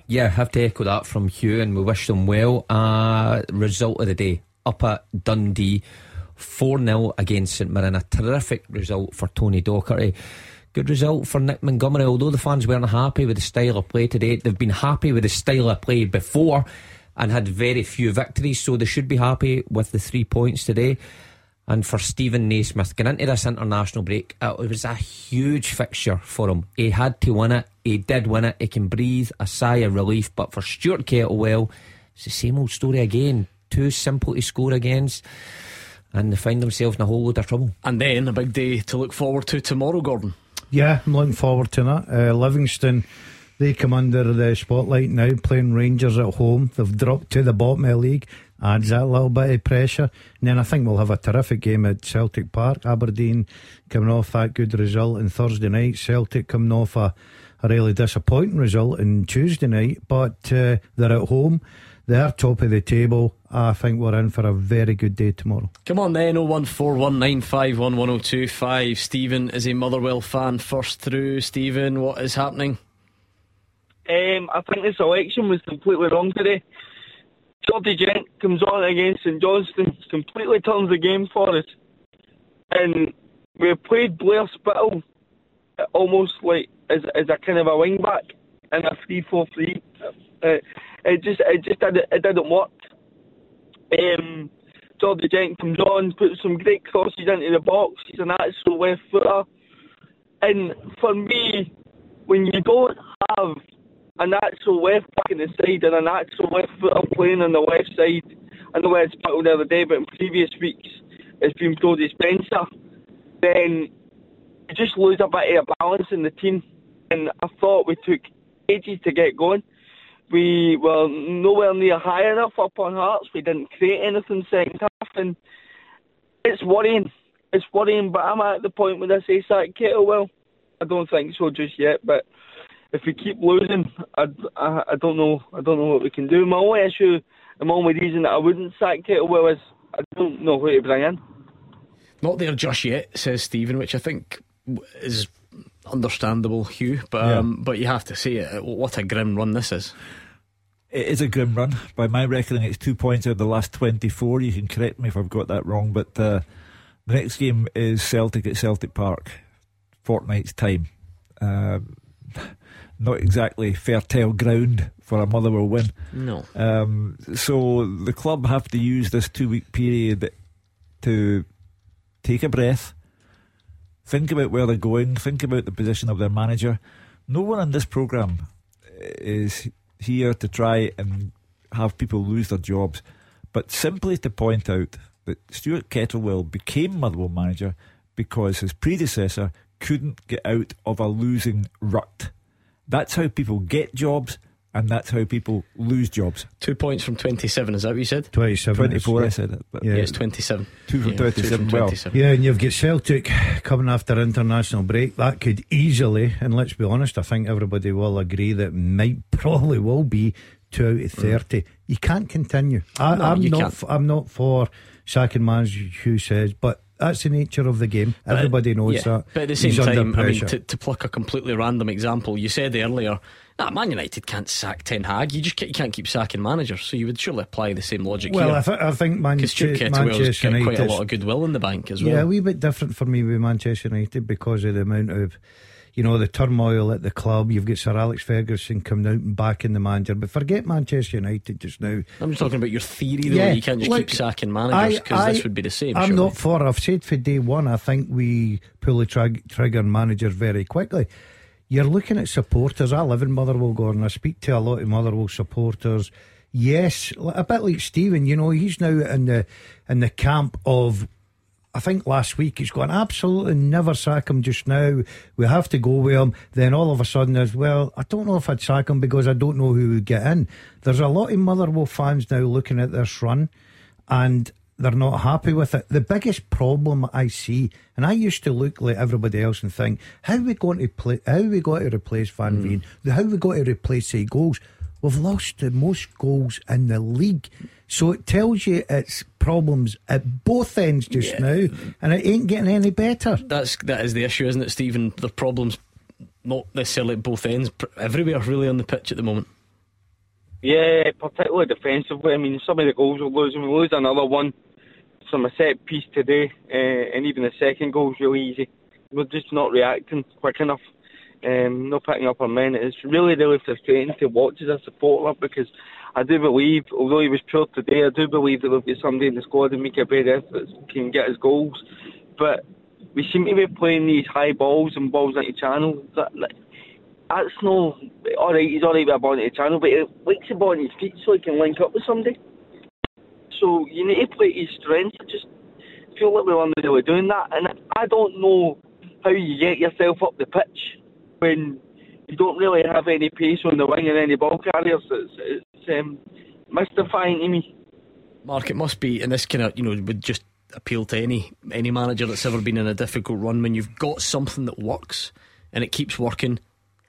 Yeah, I have to echo that from Hugh, and we wish them well. Uh, result of the day up at Dundee. 4 0 against St Mirren. A terrific result for Tony Docherty. Good result for Nick Montgomery, although the fans weren't happy with the style of play today. They've been happy with the style of play before and had very few victories, so they should be happy with the three points today. And for Steven Naismith, going into this international break, it was a huge fixture for him. He had to win it. He did win it. He can breathe a sigh of relief. But for Stuart Kettlewell, it's the same old story again. Too simple to score against and they find themselves in a whole load of trouble. And then a big day to look forward to tomorrow, Gordon. Yeah, I'm looking forward to that. Uh, Livingston, they come under the spotlight now, playing Rangers at home. They've dropped to the bottom of the league, adds that little bit of pressure. And then I think we'll have a terrific game at Celtic Park. Aberdeen coming off that good result on Thursday night. Celtic coming off a, a really disappointing result on Tuesday night, but uh, they're at home. They're top of the table. I think we're in for a very good day tomorrow. Come on then, 01419511025. Stephen is a Motherwell fan first through. Stephen, what is happening? Um, I think the selection was completely wrong today. Georgie Gent comes on against St Johnstone, completely turns the game for us. And we played Blair Spittal almost like as, as a kind of a wing back in a 3 4 3. Uh, it just it just didn't, it didn't work. Um, Georgie Gent comes on, puts some great crosses into the box. He's an actual left footer. And for me, when you don't have an actual left back in the side and an actual left footer playing on the left side, I know it's battled the other day, but in previous weeks it's been Brodie Spencer, then you just lose a bit of balance in the team. And I thought we took ages to get going we were nowhere near high enough up on Hearts. We didn't create anything second half, and it's worrying. It's worrying, but I'm at the point where I say sack Kettlewell. Oh I don't think so just yet, but if we keep losing, I, I, I don't know. I don't know what we can do. My only issue, my only reason that I wouldn't sack Kettlewell is I don't know who to bring in. Not there just yet, says Stephen, which I think is understandable, Hugh. But yeah. um, but you have to say it. What a grim run this is. It is a grim run. By my reckoning, it's two points out of the last 24. You can correct me if I've got that wrong. But uh, the next game is Celtic at Celtic Park, fortnight's time. Uh, not exactly fertile ground for a Motherwell win. No. Um, so the club have to use this two week period to take a breath, think about where they're going, think about the position of their manager. No one in this programme is here to try and have people lose their jobs, but simply to point out that Stuart Kettlewell became Motherwell manager because his predecessor couldn't get out of a losing rut. That's how people get jobs, and that's how people lose jobs. Two points from 27, is that what you said? 27. 24, I said it. But Yeah, it's 27. Two from Yeah, 27, well. 27. Yeah, and you've got Celtic coming after international break. That could easily, and let's be honest, I think everybody will agree that might probably will be two out of mm. thirty. You can't continue. I, No, I'm you not. can't. f- I'm not for sacking man's Hugh says, but that's the nature of the game. But- Everybody knows yeah, that. But at the same He's time, I mean, to, to pluck a completely random example, you said earlier, nah, Man United can't sack Ten Hag. You just can't, you can't keep sacking managers. So you would surely apply the same logic well, here. I, th- I think Man- Manchester, got quite a lot of goodwill in the bank as well. Yeah, a wee bit different for me with Manchester United because of the amount of, you know, the turmoil at the club. You've got Sir Alex Ferguson coming out and backing the manager. But forget Manchester United just now. I'm just talking about your theory, though. Yeah, you can't just look, keep sacking managers because this would be the same. I'm surely. not for. I've said for day one. I think we pull the trig- trigger on managers very quickly. You're looking at supporters. I live in Motherwell, Gordon. I speak to a lot of Motherwell supporters. Yes, a bit like Stephen. You know, he's now in the in the camp of. I think last week he's gone absolutely never sack him just now. We have to go with him. Then all of a sudden there's well, I don't know if I'd sack him because I don't know who would get in. There's a lot of Motherwell fans now looking at this run and they're not happy with it. The biggest problem I see, and I used to look like everybody else and think, how are we going to play? How are we going to replace Van hmm. Veen? How are we going to replace say goals? We've lost the most goals in the league, so it tells you it's problems at both ends just Yeah. now, and it ain't getting any better. That's that is the issue, isn't it, Stephen? The problems not necessarily at both ends, pr- everywhere really on the pitch at the moment. Yeah, particularly defensively. I mean, some of the goals we're losing. We lose another one from a set piece today, uh, and even the second goal goal's really easy. We're just not reacting quick enough. Um, not picking up our men. It's really, really frustrating to watch as a supporter because I do believe, although he was poor today, I do believe that there'll be somebody in the squad and make a better effort can get his goals. But we seem to be playing these high balls and balls into channel. That, that's no all right. He's all right a ball the channel, but he likes the ball on his feet so he can link up with somebody. So you need to play his strengths. I just feel like we weren't really doing that, and I don't know how you get yourself up the pitch when you don't really have any pace on the wing and any ball carriers. It's, it's um, mystifying to me. Mark, it must be, and this kind of you know would just appeal to any any manager that's ever been in a difficult run when you've got something that works and it keeps working,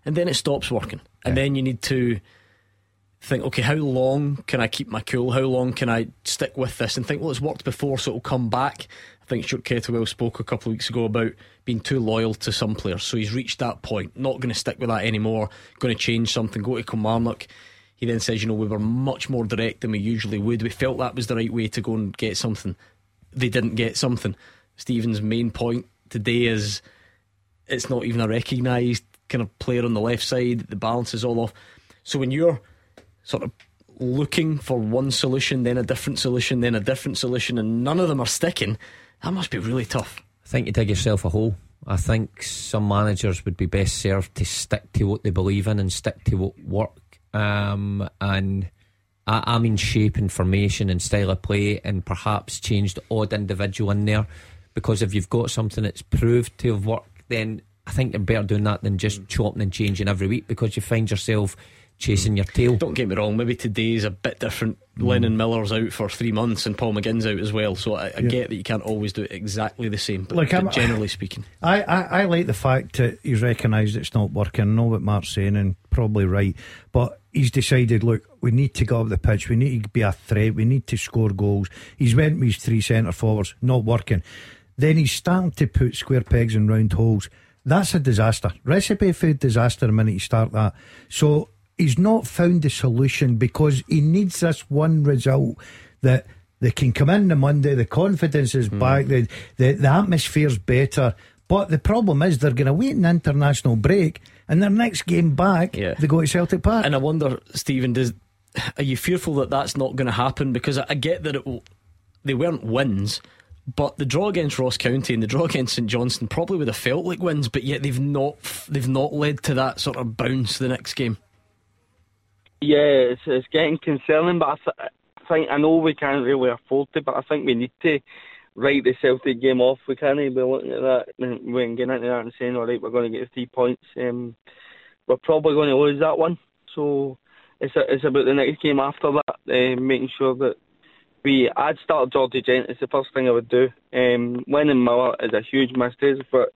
and then it stops working, and then you need to think, okay, how long can I keep my cool? How long can I stick with this? And think, well, it's worked before, so it'll come back. I think Stuart Kettlewell spoke a couple of weeks ago about being too loyal to some players, so he's reached that point. Not going to stick with that anymore. Going to change something. Go to Kilmarnock. He then says, you know, we were much more direct than we usually would. We felt that was the right way to go and get something. They didn't get something. Stephen's main point today is it's not even a recognised kind of player on the left side. The balance is all off. So when you're sort of looking for one solution, then a different solution, then a different solution, and none of them are sticking, that must be really tough. I think you dig yourself a hole. I think some managers would be best served to stick to what they believe in and stick to what work. Um, and I, I mean shape and formation and style of play, and perhaps change the odd individual in there. Because if you've got something that's proved to have worked, then I think you're better doing that than just chopping and changing every week because you find yourself chasing your tail. Don't get me wrong, maybe today's a bit different. Mm. Lennon Miller's out for three months and Paul McGinn's out as well, so I, I Yeah. get that you can't always do it exactly the same, but, Look, I'm- but generally speaking. I, I, I like the fact that he's recognised it's not working. I know what Mark's saying, and probably right. But he's decided, look, we need to go up the pitch. We need to be a threat. We need to score goals. He's went with his three centre forwards, not working. Then he's starting to put square pegs in round holes. That's a disaster. Recipe for disaster the minute you start that. So he's not found the solution because he needs this one result that they can come in on Monday, the confidence is hmm. back, the, the, the atmosphere's better. But the problem is they're going to wait an international break and their next game back, Yeah. they go to Celtic Park. And I wonder, Stephen, does are you fearful that that's not going to happen? Because I, I get that it will, they weren't wins, but the draw against Ross County and the draw against St Johnstone probably would have felt like wins, but yet they've not they've not led to that sort of bounce the next game. Yeah, it's, it's getting concerning, but I, th- I think I know we can't really afford to, but I think we need to. write the Celtic game off. We can't be looking at that and when getting into that and saying, all right, we're going to get three points. Um, we're probably going to lose that one. So it's a, it's about the next game after that, uh, making sure that we. I'd start Georgie Gent. It's the first thing I would do. Um, winning Miller is a huge mistake, but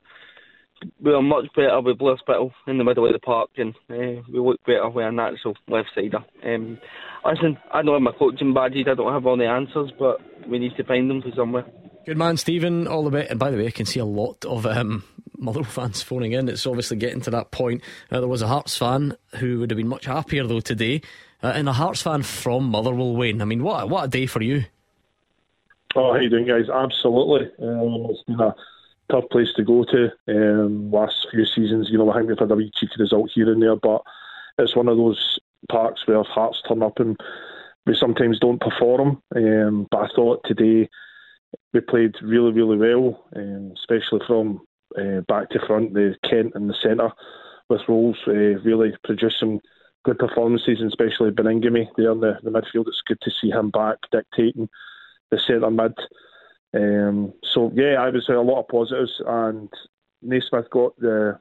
we are much better with Blair Spittal in the middle of the park, and uh, we look better with a natural left sider. Um, listen, I don't have my coaching badges. I don't have all the answers, but we need to find them for somewhere. Good man, Stephen. All the best. And by the way, I can see a lot of um, *laughs* Motherwell fans phoning in. It's obviously getting to that point. Uh, there was a Hearts fan who would have been much happier though today, uh, and a Hearts fan from Motherwell. Wayne, I mean, what what a day for you. Oh, how you doing, guys? Absolutely. Um, it's been a tough place to go to. Um, last few seasons, you know, I think we've had a wee cheeky result here and there, but it's one of those parks where Hearts turn up and we sometimes don't perform. Um, but I thought today we played really, really well, um, especially from uh, back to front, the Kent in the centre with Rowles uh, really produced some good performances, and especially Baningime there in the, the midfield. It's good to see him back dictating the centre mid. Um, so yeah, I would say a lot of positives, and Naismith got the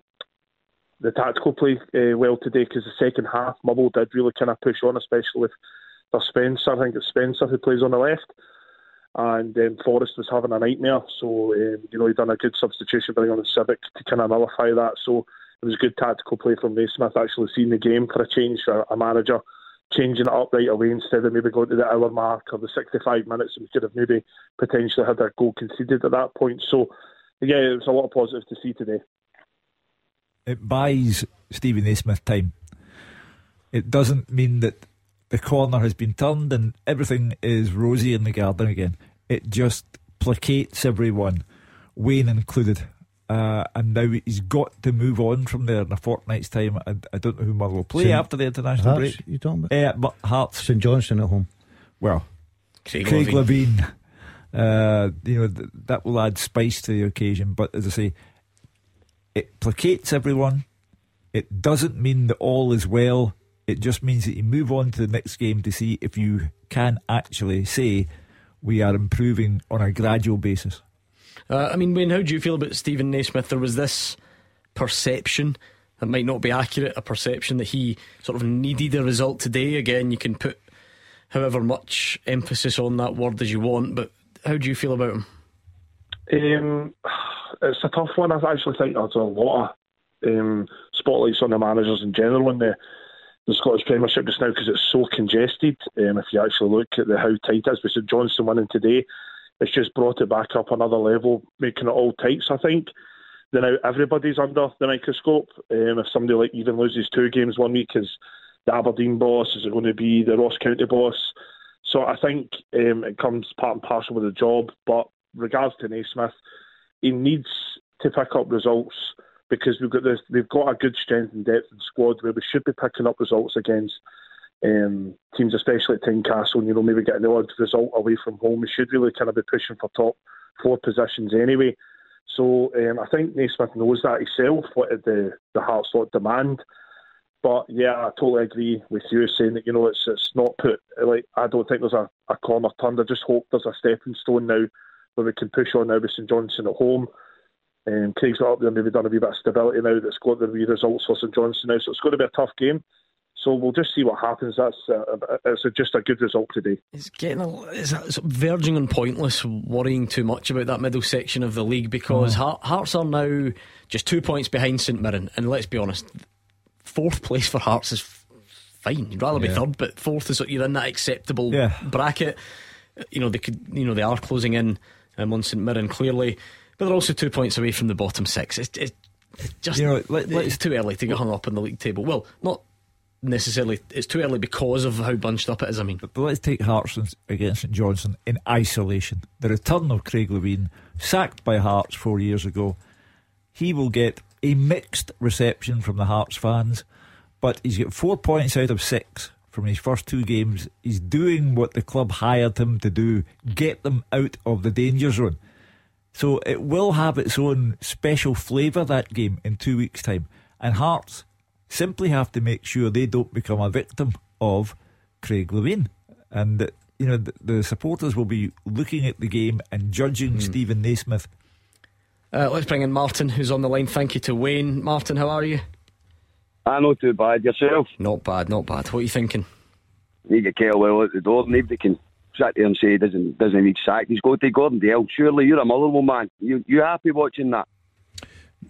the tactical play uh, well today because the second half Motherwell did really kind of push on, especially with their Spencer. I think it's Spencer who plays on the left, and um, Forrest was having a nightmare. So um, you know he done a good substitution, bringing on the Sibbick to kind of nullify that. So it was good tactical play from Naismith actually seeing the game for a change for a manager changing it up right away instead of maybe going to the hour mark or the 65 minutes. We could have maybe potentially had a goal conceded at that point. So, yeah, it was a lot of positives to see today. It buys Steven Naismith time. It doesn't mean that the corner has been turned and everything is rosy in the garden again. It just placates everyone, Wayne included. Uh, and now he's got to move on from there in a fortnight's time. I, I don't know who Mother will play St. after the international Hearts, break. You talking about? Uh, but Hearts. St Johnstone at home. Well, Craig, Craig Levein. Levein. Uh, you know th- that will add spice to the occasion. But as I say, it placates everyone. It doesn't mean that all is well. It just means that you move on to the next game to see if you can actually say we are improving on a gradual basis. Uh, I mean, Wayne, how do you feel about Steven Naismith? There was this perception that might not be accurate, a perception that he sort of needed a result today. Again, you can put however much emphasis on that word as you want, but how do you feel about him? Um, it's a tough one. I actually think there's a lot of um, spotlights on the managers in general in the, the Scottish Premiership just now because it's so congested. Um, if you actually look at the, how tight it is, with St Johnstone winning today, it's just brought it back up another level, making it all tight. So I think that now everybody's under the microscope. Um, if somebody like even loses two games one week, is the Aberdeen boss? Is it going to be the Ross County boss? So I think um, it comes part and parcel with the job. But regards to Naismith, he needs to pick up results because we've got this. We've got a good strength and depth in squad where we should be picking up results against um, teams, especially at Tynecastle. You know, maybe getting the odd result away from home. We should really kind of be pushing for top four positions anyway. So um, I think Naismith knows that himself. What the the Hearts lot demand. But yeah, I totally agree with you saying that you know it's it's not put like I don't think there's a, a corner turned. I just hope there's a stepping stone now where we can push on now with St Johnstone at home. Um, Craig's got up there, maybe done a wee bit of stability now. That's got the wee results for St Johnstone now, so it's going to be a tough game. So we'll just see what happens. That's uh, it's a, just a good result today. It's getting a, it's, it's verging on pointless worrying too much about that middle section of the league because Oh. Heart, Hearts are now just two points behind St Mirren, and let's be honest, fourth place for Hearts is fine. You'd rather be third, but fourth is you're in that acceptable Yeah. bracket. You know they could, you know they are closing in um, on St Mirren clearly, but they're also two points away from the bottom six. It's, it's, it's just You know, let- it's too early to get hung up in the league table. Well, not necessarily. It's too early because of how bunched up it is. I mean. But let's take Hearts against St Johnstone in isolation. The return of Craig Levein, sacked by Hearts four years ago, he will get a mixed reception from the Hearts fans, but he's got four points out of six from his first two games. He's doing what the club hired him to do get them out of the danger zone. So it will have its own special flavour that game in two weeks' time. And Hearts simply have to make sure they don't become a victim of Craig Levein. And that, you know the, the supporters will be looking at the game and judging Steven Naismith. Uh, let's bring in Martin, who's on the line. Thank you to Wayne. Martin, how are you? I know too bad yourself. Not bad, not bad. What are you thinking? You get Kettlewell at the door. Nobody can sit there and say he doesn't doesn't need sacked. He's got to Gordon Dalziel. Surely you're a Motherwell man. You you happy watching that?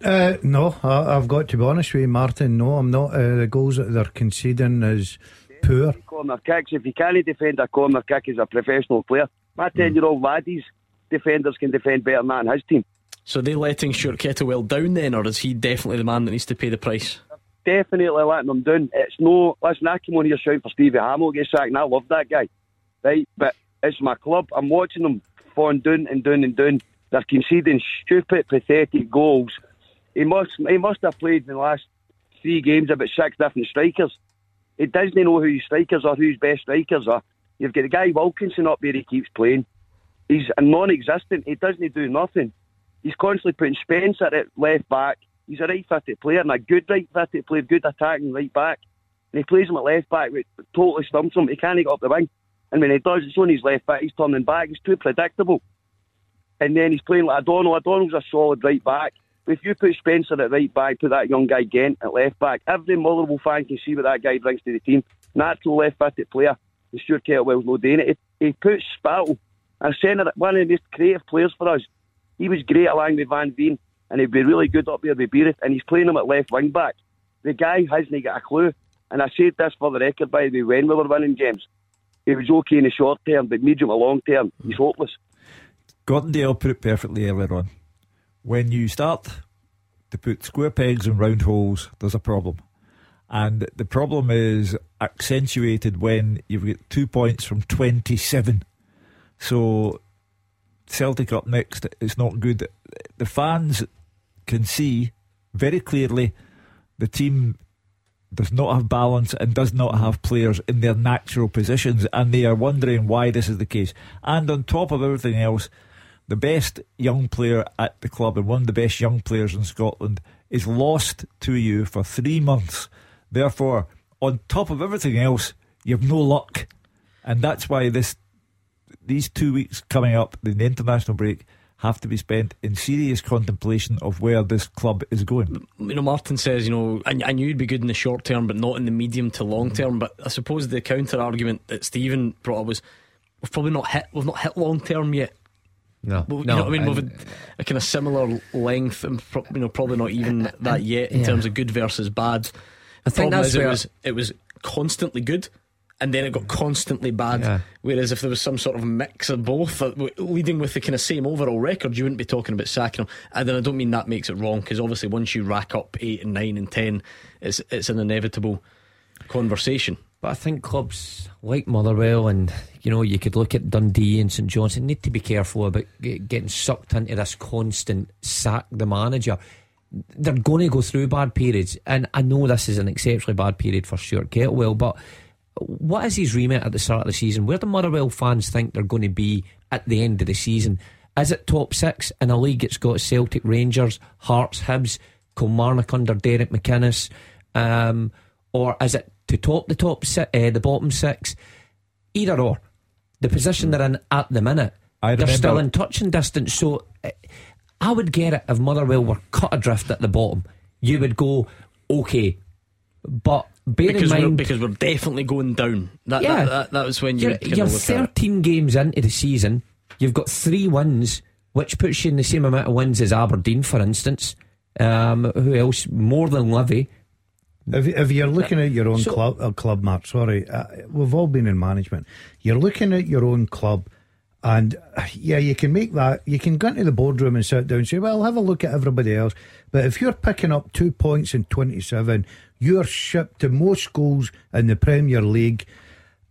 Uh, no, I, I've got to be honest with you, Martin. No, I'm not. Uh, the goals that they're conceding is poor. Corner kicks. If you can't defend a corner kick as a professional player, my ten year old laddies defenders can defend better than that in his team. So are they letting Stuart Kettlewell down then, or is he definitely the man that needs to pay the price? Definitely letting them down. It's no. Listen, I came on here shouting for Stevie Hammell to get sacked, and I love that guy, right? But it's my club. I'm watching them falling down and down and down. They're conceding stupid, pathetic goals. He must he must have played in the last three games about six different strikers. He doesn't know who his strikers are, who his best strikers are. You've got the guy Wilkinson up there, he keeps playing. He's a non existent, he doesn't do nothing. He's constantly putting Spencer at left back. He's a right footed player and a good right footed player, good attacking right back. And he plays him at left back, which totally stumps him. He can't get up the wing. And when he does, it's on his left back, he's turning back. He's too predictable. And then he's playing like O'Donnell. O'Donnell's a solid right back. If you put Spencer at right back, put that young guy Gent at left back, every Motherwell fan can see what that guy brings to the team. Natural left footed player. And Stuart Kettlewell's no doing it. He, he puts Spittal, a centre, one of the most creative players for us. He was great along with Van Veen, and he'd be really good up there with Biereth, and he's playing him at left wing back. The guy hasn't got a clue. And I said this for the record, by the way, when we were winning games. He was okay in the short term, but medium or long term, he's mm-hmm. hopeless. Gordon Dalziel put it perfectly earlier on. When you start to put square pegs in round holes, there's a problem. And the problem is accentuated when you've got two points from 27. So Celtic up next, it's not good. The fans can see very clearly the team does not have balance and does not have players in their natural positions, and they are wondering why this is the case. And on top of everything else, the best young player at the club and one of the best young players in Scotland is lost to you for three months. Therefore, on top of everything else, you have no luck, and that's why this these two weeks coming up, the international break, have to be spent in serious contemplation of where this club is going. You know, Martin says, you know, I, I knew he'd be good in the short term, but not in the medium to long mm. term. But I suppose the counter argument that Stephen brought up was, we've probably not hit, we've not hit long term yet. No, Well, you know what I mean? We've had a kind of similar length, and pro- you know, probably not even *laughs* that yet in yeah. terms of good versus bad. I The think problem that's is it was it was constantly good, and then it got constantly bad. Yeah. Whereas if there was some sort of mix of both, uh, leading with the kind of same overall record, you wouldn't be talking about sacking him. And then I don't mean that makes it wrong because obviously once you rack up eight and nine and ten, it's it's an inevitable conversation. But I think clubs like Motherwell and you know you could look at Dundee and St Johnstone need to be careful about getting sucked into this constant sack the manager. They're going to go through bad periods, and I know this is an exceptionally bad period for Stuart Kettlewell. But what is his remit at the start of the season? Where do Motherwell fans think they're going to be at the end of the season? Is it top six in a league? It's got Celtic, Rangers, Hearts, Hibs, Kilmarnock under Derek McInnes, um, or is it to top the top si- uh, the bottom six? Either or, the position they're in at the minute, they're still in touching distance. So uh, I would get it if Motherwell were cut adrift at the bottom. You would go okay, but bear because in we're, mind because we're definitely going down. That Yeah. that, that, that was when you you're, you're of look at it. 13 games into the season. You've got three wins, which puts you in the same amount of wins as Aberdeen, for instance. Um, who else? More than Livy. If, if you're looking at your own So- club, uh, club, Mark, sorry, uh, we've all been in management. You're looking at your own club, and uh, *sighs* yeah, you can make that. You can go into the boardroom and sit down and say, "Well, have a look at everybody else." But if you're picking up two points in 27, you're shipped to most goals in the Premier League.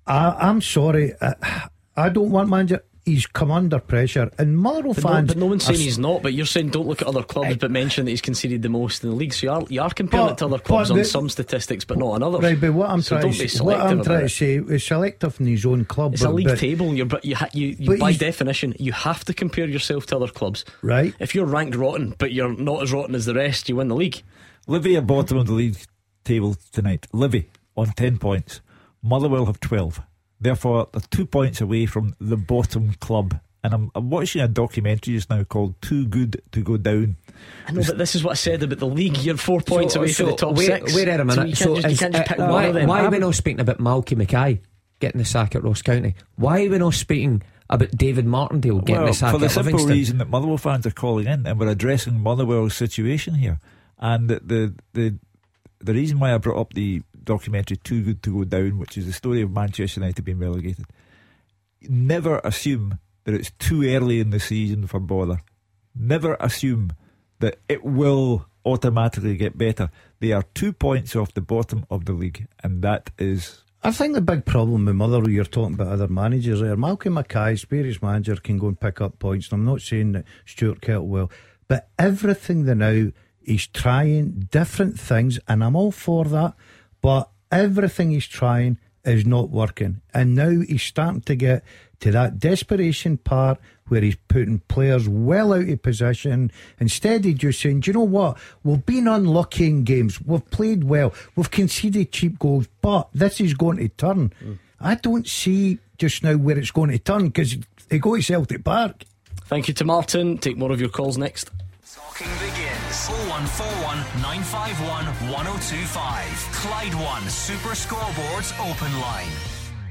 I, I'm sorry, uh, *sighs* I don't want manager. He's come under pressure, and Motherwell But no, fans. but no one's saying he's not. But you're saying don't look at other clubs, but mention that he's conceded the most in the league. So you are, you are comparing But- it to other clubs but on the- some statistics, but not on others. Right, but what I'm so trying don't to be say, what selective I'm about trying to say is selective in his own club. It's but, a league but- table. You're, but you, you, you But by definition, you have to compare yourself to other clubs. Right. If you're ranked rotten, but you're not as rotten as the rest, you win the league. Livy are bottom of the league table tonight. Livy on 10 points. Motherwell have 12. Therefore, they're two points away from the bottom club. And I'm, I'm watching a documentary just now called Too Good to Go Down. I know, but this is what I said about the league. You're four points away from the top wait, six. Wait a minute. So you can't So just, you is- can't just uh, pick one why, why are we not speaking about Malky Mackay getting the sack at Ross County? Why are we not speaking about David Martindale getting well, the sack for the at simple Livingston? reason that Motherwell fans are calling in and we're addressing Motherwell's situation here. And the, the the the reason why I brought up the documentary Too Good to Go Down, which is the story of Manchester United being relegated, never assume that it's too early in the season for bother. Never assume that it will automatically get better. They are two points off the bottom of the league, and that is I think the big problem with Motherwell, you're talking about other managers there. Malcolm Mackay, experienced manager, can go and pick up points. And I'm not saying that Stuart Kettlewell, but everything they now, he's trying different things, and I'm all for that. But everything he's trying is not working. And now he's starting to get to that desperation part where he's putting players well out of position. Instead, he's just saying, Do you know what? We've been unlucky in games. We've played well. We've conceded cheap goals, but this is going to turn. Hmm. I don't see just now where it's going to turn because they go to Celtic Park. Thank you to Martin. Take more of your calls next. Talking 0141 951 1025. Clyde One Super Scoreboards Open Line.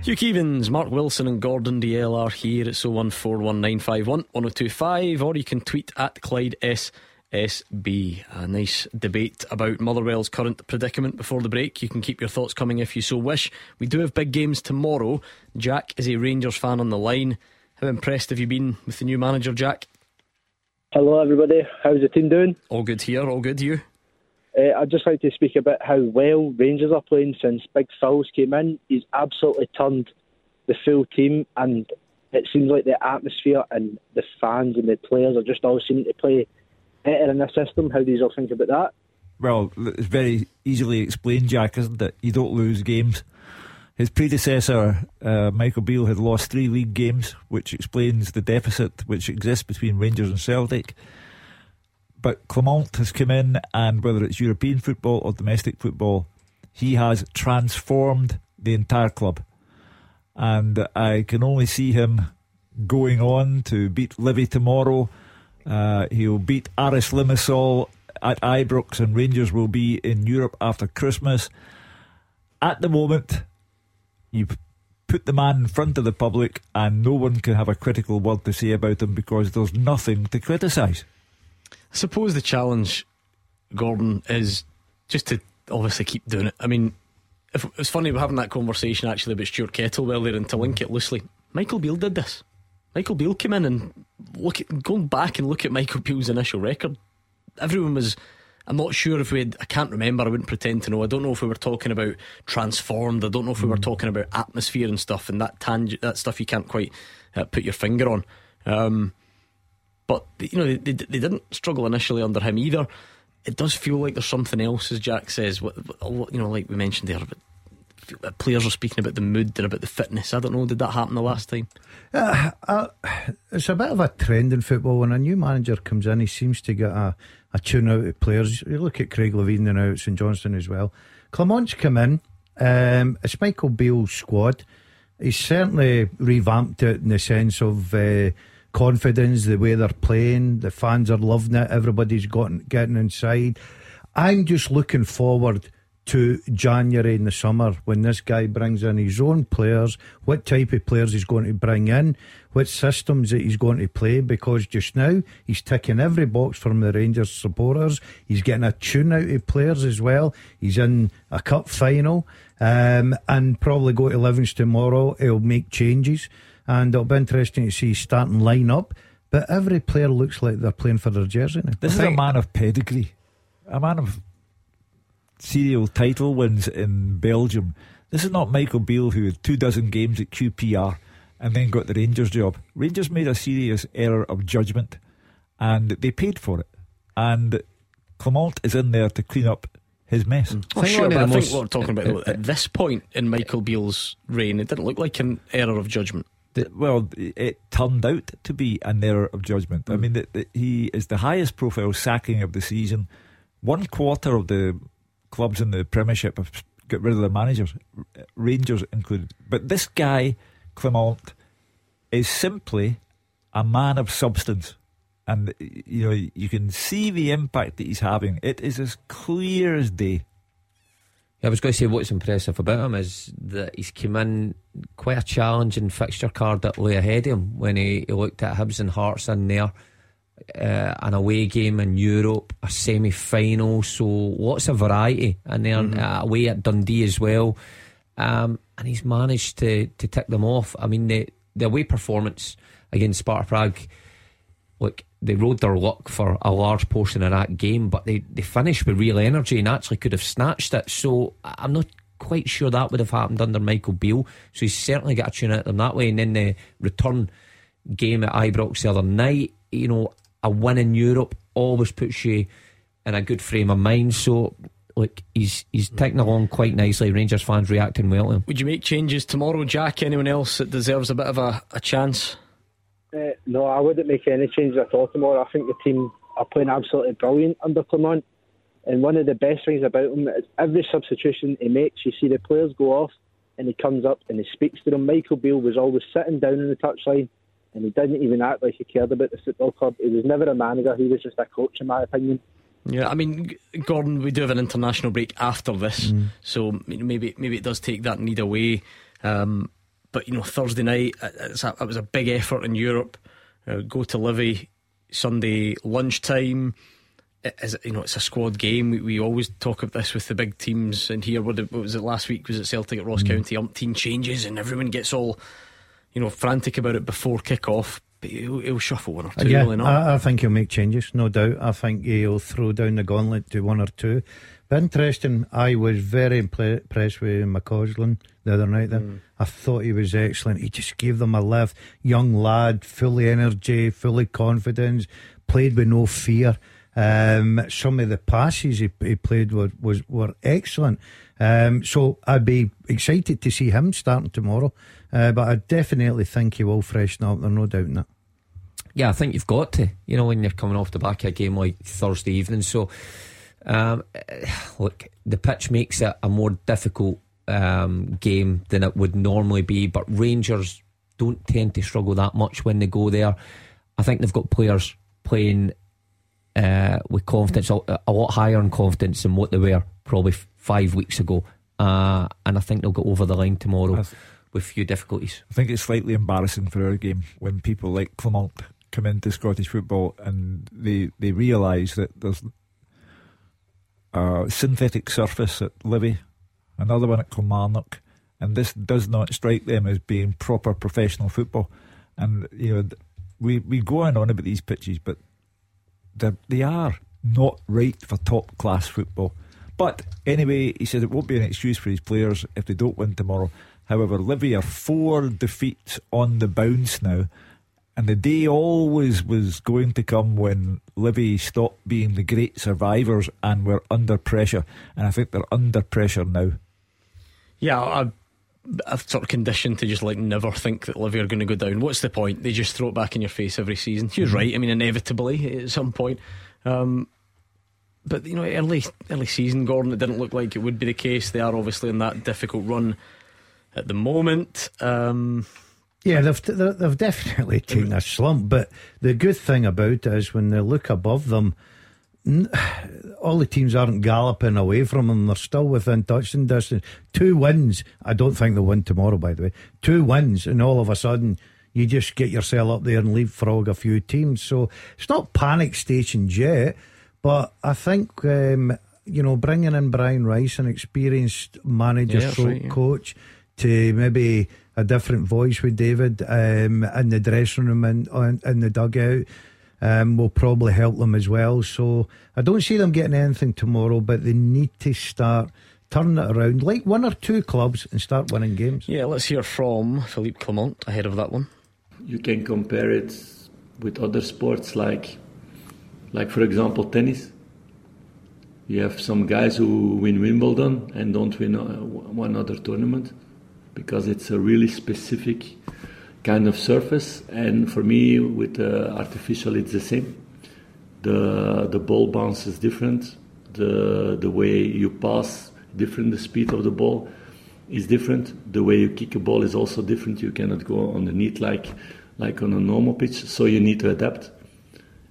Hugh Keevins, Mark Wilson, and Gordon Dalziel are here at 01419511025, or you can tweet at Clyde SSB. A nice debate about Motherwell's current predicament before the break. You can keep your thoughts coming if you so wish. We do have big games tomorrow. Jack is a Rangers fan on the line. How impressed have you been with the new manager, Jack? Hello, everybody. How's the team doing? All good here, all good. You? Uh, I'd just like to speak about how well Rangers are playing since Big Phil's came in. He's absolutely turned the full team, and it seems like the atmosphere and the fans and the players are just all seeming to play better in the system. How do you all think about that? Well, it's very easily explained, Jack, isn't it? You don't lose games. His predecessor, uh, Michael Beale, had lost three league games, which explains the deficit which exists between Rangers and Celtic. But Clement has come in, and whether it's European football or domestic football, he has transformed the entire club. And I can only see him going on to beat Livy tomorrow. Uh, he'll beat Aris Limassol at Ibrox, and Rangers will be in Europe after Christmas. At the moment, you put the man in front of the public, and no one can have a critical word to say about him because there's nothing to criticise. Suppose the challenge, Gordon, is just to obviously keep doing it. I mean, if, it's funny we're having that conversation actually about Stuart Kettlewell there, and to link it loosely, Michael Beale did this. Michael Beale came in and look at going back and look at Michael Beale's initial record. Everyone was. I'm not sure if we. Had, I can't remember. I wouldn't pretend to know. I don't know if we were talking about transformed. I don't know if we were talking about atmosphere and stuff, and that tang- that stuff you can't quite uh, put your finger on. Um, but you know they, they, they didn't struggle initially under him either. It does feel like there's something else, as Jack says. What, what, you know, like we mentioned there, but players are speaking about the mood and about the fitness. I don't know. Did that happen the last time? Uh, uh, it's a bit of a trend in football when a new manager comes in, he seems to get a, a tune out of players. You look at Craig Levein and now St Johnstone as well. Clement's come in, um, it's Michael Beale's squad. He's certainly revamped it in the sense of uh, confidence, the way they're playing. The fans are loving it. Everybody's gotten, getting inside. I'm just looking forward to January in the summer when this guy brings in his own players, what type of players he's going to bring in, what systems that he's going to play. Because just now he's ticking every box from the Rangers supporters. He's getting a tune out of players as well. He's in a cup final um, and probably go to Livingston tomorrow. He'll make changes and it'll be interesting to see starting line up. But every player looks like they're playing for their jersey now. This is a man of pedigree, a man of serial title wins in Belgium. This is not Michael Beale who had two dozen games at QPR and then got the Rangers job. Rangers made a serious error of judgment and they paid for it. And Clement is in there to clean up his mess. Oh, sure, but I think what we're talking about though, *laughs* at this point in Michael Beale's reign, it didn't look like an error of judgment. well, it turned out to be an error of judgment. I hmm. mean, that that he is the highest profile sacking of the season. One quarter of the clubs in the Premiership have got rid of their managers, Rangers included. But this guy, Clement, is simply a man of substance. And you know you can see the impact that he's having. It is as clear as day. I was going to say what's impressive about him is that he's come in quite a challenging fixture card that lay ahead of him when he, he looked at Hibs and Hearts in there. Uh, an away game in Europe, a semi final, so lots of variety. And then mm-hmm. uh, away at Dundee as well. Um, and he's managed to, to tick them off. I mean, the, the away performance against Sparta Prague, look, they rode their luck for a large portion of that game, but they, they finished with real energy and actually could have snatched it. So I'm not quite sure that would have happened under Michael Beale. So he's certainly got a tune out them that way. And then the return game at Ibrox the other night, you know, a win in Europe always puts you in a good frame of mind. So look, he's he's taking along quite nicely. Rangers fans reacting well to him. Would you make changes tomorrow, Jack? Anyone else that deserves a bit of a, a chance? Uh, no, I wouldn't make any changes at all tomorrow. I think the team are playing absolutely brilliant under Clement. And one of the best things about him is every substitution he makes, you see the players go off and he comes up and he speaks to them. Michael Beale was always sitting down in the touchline and he didn't even act like he cared about the football club. He was never a manager, he was just a coach, in my opinion. Yeah, I mean, Gordon, we do have an international break after this, mm. so maybe maybe it does take that need away. Um, but you know, Thursday night uh, a, it was a big effort in Europe. Uh, go to Livy Sunday lunchtime. It is, you know, it's a squad game. We, we, always talk about this with the big teams. And here, what, what was it last week? Was it Celtic at Ross mm. County? Umpteen changes, and everyone gets all, you know, frantic about it before kick off. But he'll, he'll shuffle one or two. Yeah, I, I, think he'll make changes, no doubt. I think he'll throw down the gauntlet to one or two. But interesting, I was very impressed with McCausland the other night. There, mm. I thought he was excellent. He just gave them a lift. Young lad, fully energy, fully confidence, played with no fear. Um, some of the passes he, he played were was were excellent. Um, so I'd be excited to see him starting tomorrow. Uh, but I definitely think he will freshen up. There's no doubt in that. Yeah, I think you've got to. You know, when you're coming off the back of a game like Thursday evening, so um, *sighs* look, the pitch makes it a more difficult um, game than it would normally be, but Rangers don't tend to struggle that much when they go there. I think they've got players playing uh, with confidence, a, lot higher in confidence than what they were probably five weeks ago. Uh, and I think they'll get over the line tomorrow th- with few difficulties. I think it's slightly embarrassing for our game when people like Clement come into Scottish football and they, they realise that there's a synthetic surface at Livy, another one at Kilmarnock, and this does not strike them as being proper professional football. And you know, we we go on and on about these pitches, but they are not right for top class football. But anyway, he said it won't be an excuse for his players if they don't win tomorrow. However, Livy are four defeats on the bounce now and the day always was going to come when Livy stopped being the great survivors and were under pressure. And I think they're under pressure now. Yeah, I, I've sort of conditioned to just like never think that Livy are going to go down. What's the point? They just throw it back in your face every season. Was mm-hmm. right. I mean, inevitably at some point. Um, but you know, early early season, Gordon, it didn't look like it would be the case. They are obviously in that difficult run at the moment. Um, yeah, they've they've definitely taken a slump. But the good thing about it is when they look above them, all the teams aren't galloping away from them. They're still within touching distance. Two wins. I don't think they'll win tomorrow, by the way. Two wins, and all of a sudden you just get yourself up there and leapfrog a few teams. So it's not panic stations yet, but I think um, you know bringing in Brian Rice, an experienced manager, yeah, right, yeah. coach, to maybe a different voice with David um, in the dressing room and in, in the dugout. Um, will probably help them as well. So I don't see them getting anything tomorrow, but they need to start turning it around, like one or two clubs, and start winning games. Yeah, let's hear from Philippe Clement ahead of that one. You can compare it with other sports, like, like for example, tennis. You have some guys who win Wimbledon and don't win uh, one other tournament because it's a really specific kind of surface. And for me, with uh, artificial, it's the same. The the ball bounce is different. The the way you pass different. The speed of the ball is different. The way you kick a ball is also different. You cannot go on the net like like on a normal pitch, so you need to adapt.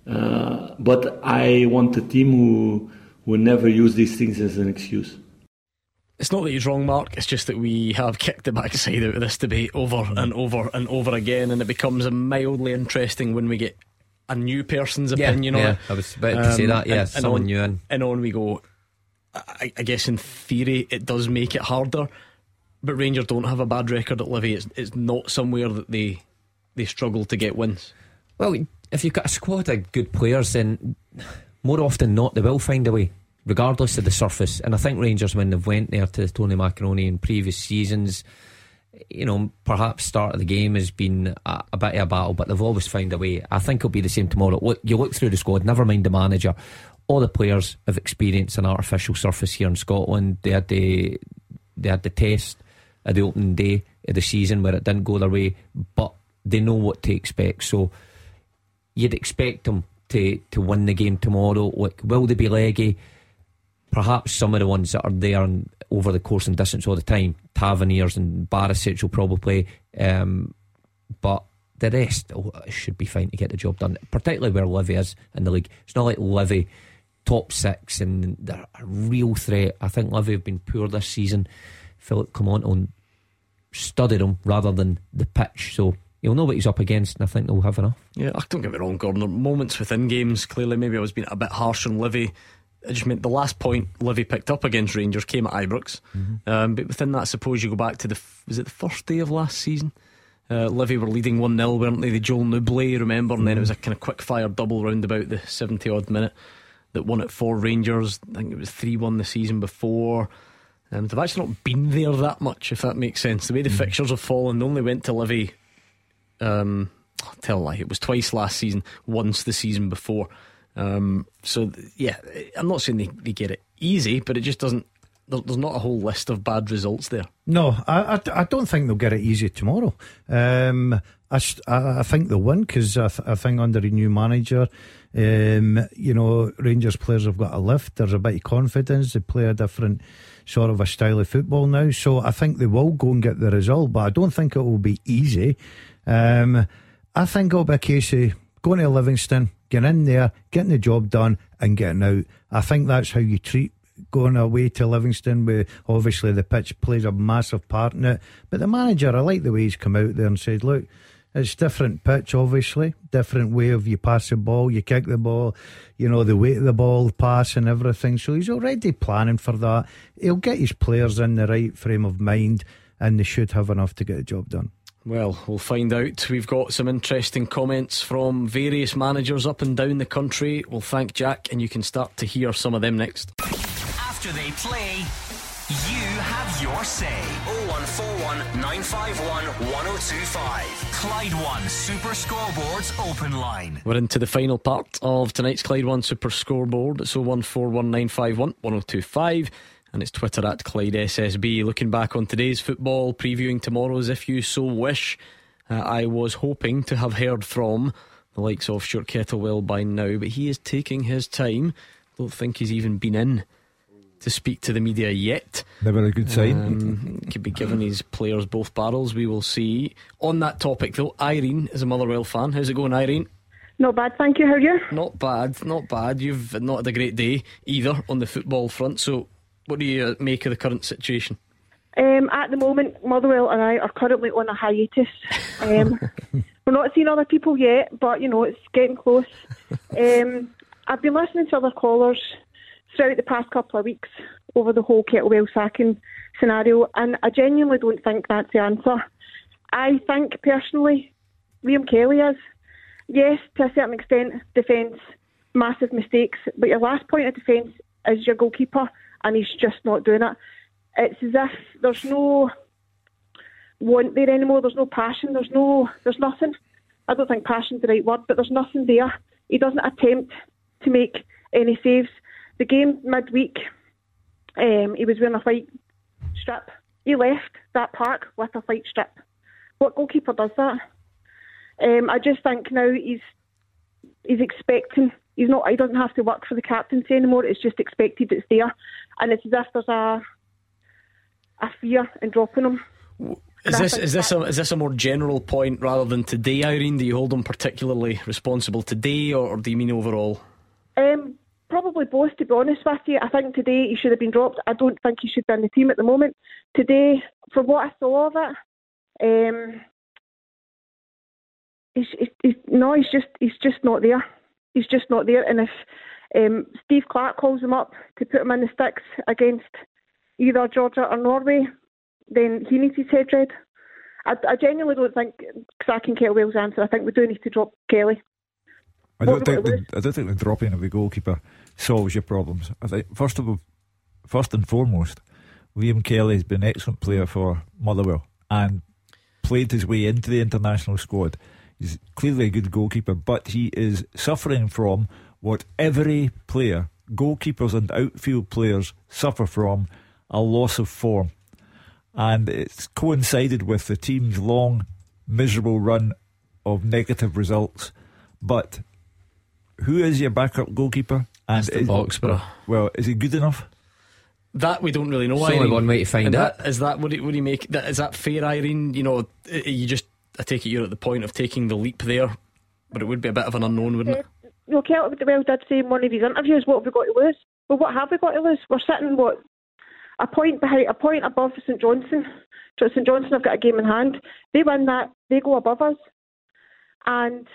Uh, but I want a team who will never use these things as an excuse. It's not that he's wrong, Mark. It's just that we have kicked the backside out of this debate over and over and over again, and it becomes mildly interesting when we get a new person's Yeah, opinion on yeah, it. I was about to say that, yeah, and, someone on, new in. And on we go. I, I guess in theory it does make it harder, but Rangers don't have a bad record at Livy. It's, it's not somewhere that they they struggle to get wins. Well, if you've got a squad of good players, then more often not they will find a way, regardless of the surface. And I think Rangers, when they've went there to Tony Macaroni in previous seasons, you know, perhaps start of the game has been a, a bit of a battle, but they've always found a way. I think it'll be the same tomorrow. You look through the squad, never mind the manager. All the players have experienced an artificial surface here in Scotland. They had the they had the test at the opening day of the season where it didn't go their way, but they know what to expect. So you'd expect them to, to win the game tomorrow. Like, will they be leggy? Perhaps some of the ones that are there and over the course and distance all the time, Taverniers and Barisic will probably play. Um, but the rest oh, should be fine to get the job done, particularly where Livy is in the league. It's not like Livy top six and they're a real threat. I think Livy have been poor this season. Philippe Clemonto studied them rather than the pitch, so he'll know what he's up against, and I think they'll have enough. Yeah, I don't get me wrong, Gordon. There are moments within games. Clearly, maybe I was being a bit harsh on Livy. I just meant the last point Livy picked up against Rangers came at Ibrox. Um, but within that, I suppose you go back to the was it the first day of last season? Uh, Livy were leading 1 0, weren't they? The Joel Nouble, remember? And then it was a kind of quick fire double round about the 70 odd minute that won it for Rangers. I think it was 3 1 the season before. Um, they've actually not been there that much, if that makes sense. The way the fixtures have fallen, they only went to Livy. Um, tell a lie, it was twice last season, once the season before. Um, so, yeah, I'm not saying they, they get it easy, but it just doesn't. There, there's not a whole list of bad results there. No, I, I, I don't think they'll get it easy tomorrow. Um, I- I think they'll win because I, th- I think under a new manager, um, you know, Rangers players have got a lift. There's a bit of confidence. They play a different sort of a style of football now. So I think they will go and get the result, but I don't think it will be easy. Um, I think it'll be a case of going to Livingston, getting in there, getting the job done, and getting out. I think that's how you treat going away to Livingston. Where obviously the pitch plays a massive part in it, but the manager, I like the way he's come out there and said, "Look." It's different pitch, obviously. Different way of you pass the ball, you kick the ball, you know, the weight of the ball, pass and everything. So he's already planning for that. He'll get his players in the right frame of mind and they should have enough to get the job done. Well, we'll find out. We've got some interesting comments from various managers up and down the country. We'll thank Jack, and you can start to hear some of them next. After they play, you have your say. 0141 951 1025. Clyde One Super Scoreboards Open Line. We're into the final part of tonight's Clyde One Super Scoreboard. It's 0141951 1025 and it's Twitter at Clyde SSB. Looking back on today's football, previewing tomorrow's if you so wish. Uh, I was hoping to have heard from the likes of Stuart Kettlewell by now, but he is taking his time. Don't think he's even been in to speak to the media yet. Never a good sign. Um, could be giving his players both barrels. We will see. On that topic, though, Irene is a Motherwell fan. How's it going, Irene? Not bad, thank you. How are you? Not bad, not bad. You've not had a great day either on the football front. So, what do you uh, make of the current situation? Um, at the moment, Motherwell and I are currently on a hiatus. Um, *laughs* we're not seeing other people yet, but you know it's getting close. Um, I've been listening to other callers throughout the past couple of weeks over the whole Kettlewell sacking scenario, and I genuinely don't think that's the answer. I think personally, Liam Kelly is yes, to a certain extent, defence massive mistakes, but your last point of defence is your goalkeeper, and he's just not doing it. It's as if there's no want there anymore. There's no passion. There's no. There's nothing. I don't think passion's the right word, but there's nothing there. He doesn't attempt to make any saves. The game midweek, um, he was wearing a white strip. He left that park with a white strip. What goalkeeper does that? Um, I just think now he's he's expecting. He's not. He doesn't have to work for the captaincy anymore. It's just expected. It's there, and it's as if there's a a fear in dropping him. Is this is this a is this a more general point rather than today, Irene? Do you hold him particularly responsible today, or, or do you mean overall? Um, probably both, to be honest with you. I think today he should have been dropped. I don't think he should be in the team at the moment. Today, from what I saw of it, um, he's, he's, he's no, he's just he's just not there. He's just not there. And if um, Steve Clarke calls him up to put him in the sticks against either Georgia or Norway, then he needs his head read. I, I genuinely don't think sacking Kettlewell's answer. I think we do need to drop Kelly. I don't think the, I don't think the dropping of the goalkeeper solves your problems. I think first of all, first and foremost, Liam Kelly has been an excellent player for Motherwell and played his way into the international squad. He's clearly a good goalkeeper, but he is suffering from what every player, goalkeepers and outfield players, suffer from a loss of form. And it's coincided with the team's long, miserable run of negative results. But who is your backup goalkeeper? And Aston Oxborough. Well, is he good enough? That we don't really know. It's only one way to find out. Is that what do you make? That, is that fair, Irene? You know, you just I take it you're at the point of taking the leap there, but it would be a bit of an unknown, wouldn't it? No, Kettlewell did say in one of his interviews, "What have we got to lose?" Well, what have we got to lose? We're sitting what a point behind, a point above St Johnstone. St Johnstone have got a game in hand. They win that, they go above us, and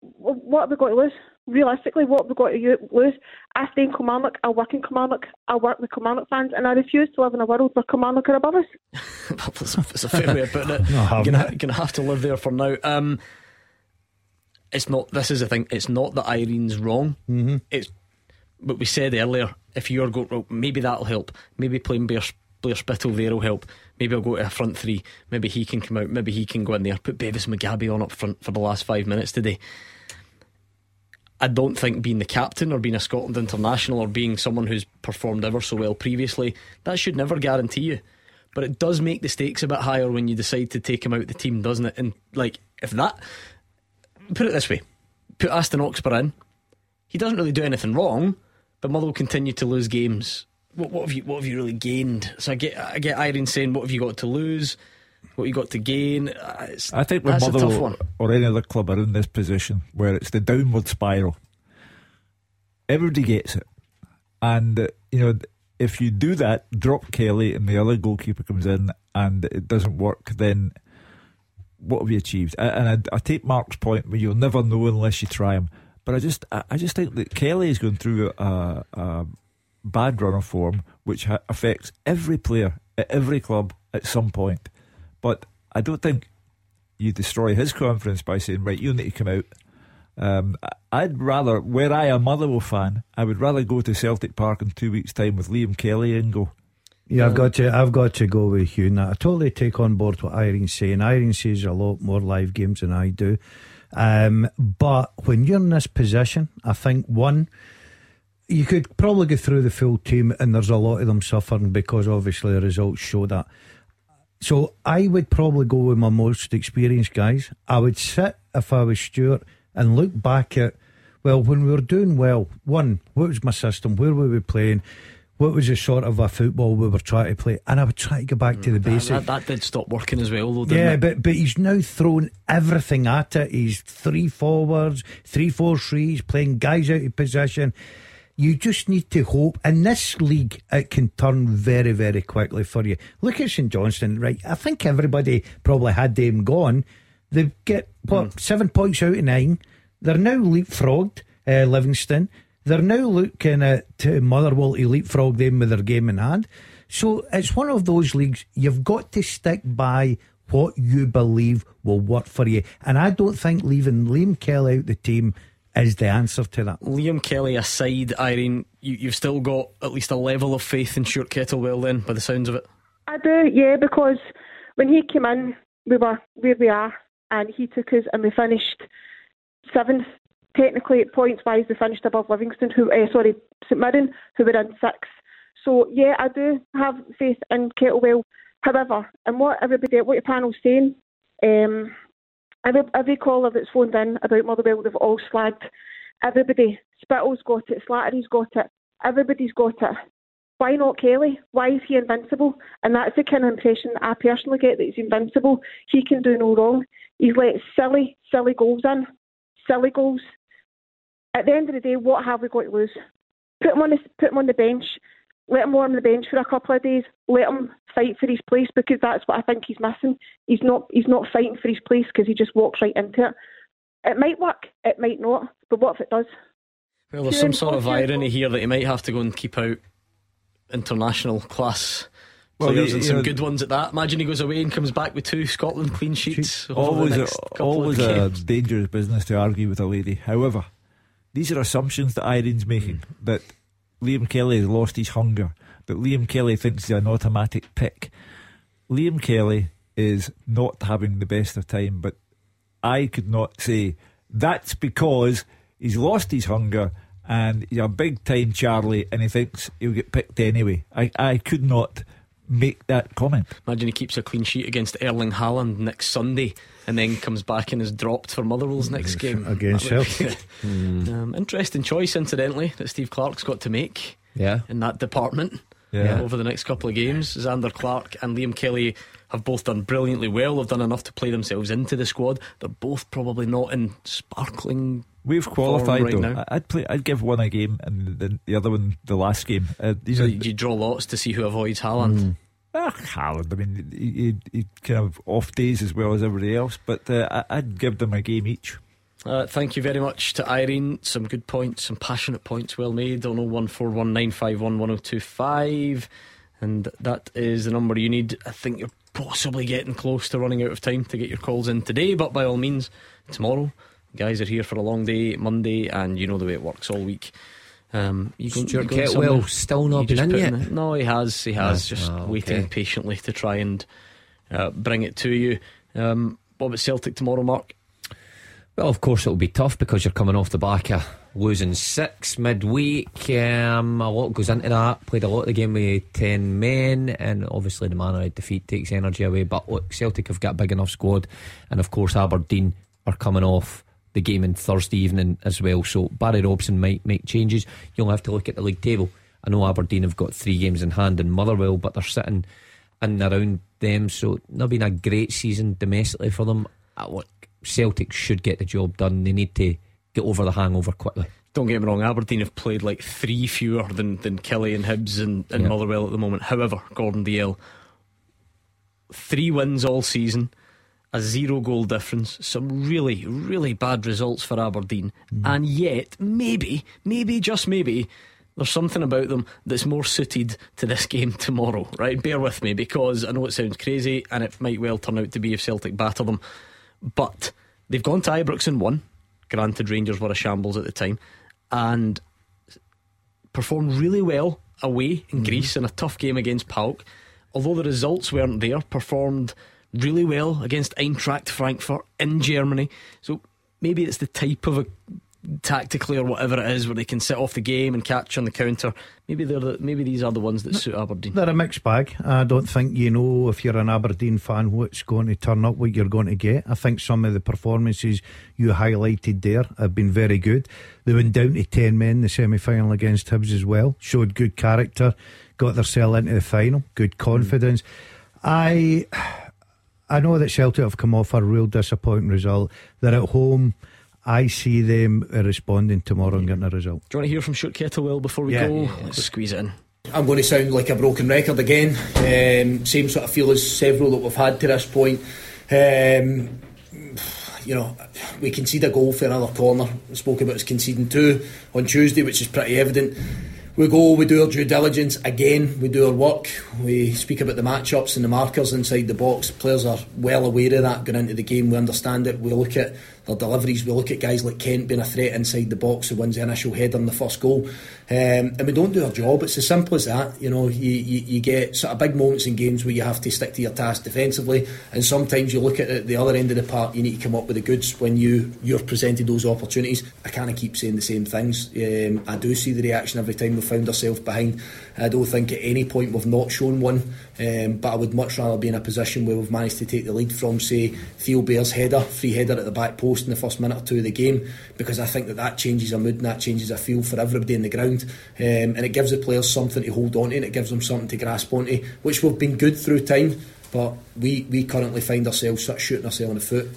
what have we got to lose? realistically, what have we've got to lose, I stay in Kilmarnock, I work in Kilmarnock, I work with Kilmarnock fans, and I refuse to live in a world where Kilmarnock are above us. *laughs* That's a *laughs* fair way of putting it. no, You're gonna, gonna, have to live there for now. Um, it's not. This is the thing. It's not that Irene's wrong. Mm-hmm. It's. But we said earlier, if you're going, well, maybe that'll help. Maybe playing Blair, Blair Spittal there will help. Maybe I'll go to a front three. Maybe he can come out. Maybe he can go in there. Put Bevis Mugabi on up front for the last five minutes today. I don't think being the captain or being a Scotland international or being someone who's performed ever so well previously, that should never guarantee you. But it does make the stakes a bit higher when you decide to take him out of the team, doesn't it? And like, if that, put it this way, put Aston Oxborough in, he doesn't really do anything wrong, but Motherwell continue to lose games. What, what have you what have you really gained? So I get I get Irene saying, what have you got to lose? what you got to gain. Uh, it's, I think when Motherwell or any other club are in this position where it's the downward spiral, everybody gets it. And, uh, you know, if you do that, drop Kelly and the other goalkeeper comes in and it doesn't work, then what have you achieved? And I, I take Mark's point where you'll never know unless you try him. But I just, I just think that Kelly is going through a, a bad run of form, which ha- affects every player at every club at some point. But I don't think you destroy his confidence by saying, right, you need to come out. Um, I'd rather, where I am a Motherwell fan, I would rather go to Celtic Park in two weeks' time with Liam Kelly and go. Yeah, I've got to. I've got to go with Hugh. Now, I totally take on board what Irene's saying. Irene sees a lot more live games than I do. Um, but when you're in this position, I think one, you could probably go through the full team, and there's a lot of them suffering because obviously the results show that. So I would probably go with my most experienced guys. I would sit if I was Stuart and look back at well when we were doing well. One, what was my system? Where were we playing? What was the sort of a football we were trying to play? And I would try to go back to the basics. That, that, did stop working as well, though. yeah, it? but but he's now thrown everything at it. He's three forwards, three four threes, playing guys out of position. You just need to hope in this league it can turn very, very quickly for you. Look at St Johnstone, right? I think everybody probably had them gone. They get what mm. seven points out of nine. They're now leapfrogged uh, Livingston. They're now looking at uh, Motherwell to leapfrog them with their game in hand. So it's one of those leagues you've got to stick by what you believe will work for you. And I don't think leaving Liam Kelly out the team is the answer to that. Liam Kelly aside, Irene, you, you've still got at least a level of faith in Stuart Kettlewell then, by the sounds of it. I do, yeah, because when he came in, we were where we are, and he took us, and we finished seventh. Technically, points wise, we finished above Livingston, who, uh, sorry, St Mirren, who were in sixth. So yeah, I do have faith in Kettlewell. However, and what everybody, what your panel's saying, um, Every, every caller that's phoned in about Motherwell, they've all slagged everybody. Spittal's got it, Slattery's got it, everybody's got it. Why not Kelly? Why is he invincible? And that's the kind of impression that I personally get that he's invincible. He can do no wrong. He's let silly, silly goals in, silly goals. At the end of the day, what have we got to lose? Put him on the put him on the bench. Let him warm the bench for a couple of days. Let him fight for his place because that's what I think he's missing. He's not he's not fighting for his place because he just walks right into it. It might work, it might not, but what if it does? Well, there's some sort of irony here that he might have to go and keep out international class Well, players you- and you some know- good ones at that. Imagine he goes away and comes back with two Scotland clean sheets. over the always, next a, couple of always a dangerous business to argue with a lady. However, these are assumptions that Irene's making Mm. that Liam Kelly has lost his hunger, that Liam Kelly thinks he's an automatic pick. Liam Kelly is not having the best of time, but I could not say that's because he's lost his hunger and he's a big time Charlie and he thinks he'll get picked anyway. I, I could not make that comment. Imagine he keeps a clean sheet against Erling Haaland next Sunday and then comes back and is dropped for Motherwell's next game. Against That would *laughs* um, interesting choice, incidentally, that Steve Clarke's got to make Yeah. in that department Yeah. over the next couple of games. Zander Clark and Liam Kelly have both done brilliantly well. They've done enough to play themselves into the squad. They're both probably not in sparkling. We've qualified right though. now. I- I'd play. I'd give one a game and then the other one the last game. Uh, you So know, you draw lots to see who avoids Haaland. Ah, Haaland. I mean, he, he, he kind of off days as well as everybody else, but uh, I, I'd give them a game each. Uh, thank you very much to Irene. Some good points, some passionate points well made on 01419511025. And that is the number you need. I think you're possibly getting close to running out of time to get your calls in today, but by all means, tomorrow. Guys are here for a long day, Monday, and you know the way it works all week. Um, you going- Stuart you Kettlewell still not been in yet? it- No, he has. He has. Yeah. Just Ah, waiting patiently to try and uh, bring it to you. Um, what about Celtic tomorrow, Mark? Well, of course, it'll be tough because you're coming off the back of losing six midweek. Um, a lot goes into that. Played a lot of the game with 10 men, and obviously the manner of defeat takes energy away. But look, Celtic have got a big enough squad, and of course, Aberdeen are coming off the game on Thursday evening as well. So Barry Robson might make changes. You'll have to look at the league table. I know Aberdeen have got three games in hand in Motherwell, but they're sitting in and around them. So not been a great season domestically for them. Look, Celtic should get the job done. They need to get over the hangover quickly. Don't get me wrong, Aberdeen have played like three fewer than, than Killie and Hibs and, and Yeah. Motherwell at the moment. However, Gordon Dalziel, three wins all season, a zero goal difference, some really, really bad results for Aberdeen. Hmm. And yet, maybe, maybe, just maybe, there's something about them that's more suited to this *laughs* game tomorrow, right? Bear with me because I know it sounds crazy and it might well turn out to be if Celtic batter them. But they've gone to Ibrox and won. Granted, Rangers were a shambles at the time. And performed really well away in hmm. Greece in a tough game against PAOK. Although the results weren't there, performed really well against Eintracht Frankfurt in Germany. So maybe it's the type of a tactically or whatever it is where they can sit off the game and catch on the counter. Maybe they're the, maybe these are the ones that suit Aberdeen. They're a mixed bag. I don't think you know if you're an Aberdeen fan what's going to turn up, what you're going to get. I think some of the performances you highlighted there have been very good. They went down to 10 men in the semi final against Hibs as well, showed good character, got themselves into the final, good confidence. I. I know that Celtic have come off a real disappointing result. They're at home. I see them uh, responding tomorrow and getting a result. Do you want to hear from Stuart Kettlewell before we Yeah. go? Yeah. Let's squeeze it in. I'm going to sound like a broken record again. Um, same sort of feel as several that we've had to this point. Um, you know, we concede a goal for another corner. We spoke about us conceding two on Tuesday, which is pretty evident. We go, we do our due diligence again, we do our work. We speak about the matchups and the markers inside the box. Players are well aware of that going into the game. We understand it. We look at their deliveries. We look at guys like Kent being a threat inside the box who wins the initial header in the first goal. Um, and we don't do our job. It's as simple as that. You know, you, you, you get sort of big moments in games where you have to stick to your task defensively, and sometimes you look at the other end of the park. You need to come up with the goods when you you're presented those opportunities. I kind of keep saying the same things. Um, I do see the reaction every time we found ourselves behind. I don't think at any point we've not shown one, um, but I would much rather be in a position where we've managed to take the lead from, say, Theo Bair's header, free header at the back post in the first minute or two of the game because I think that that changes a mood and that changes a feel for everybody in the ground, um, and it gives the players something to hold on to and it gives them something to grasp onto, which we've been good through time. But we, we currently find ourselves shooting ourselves in the foot,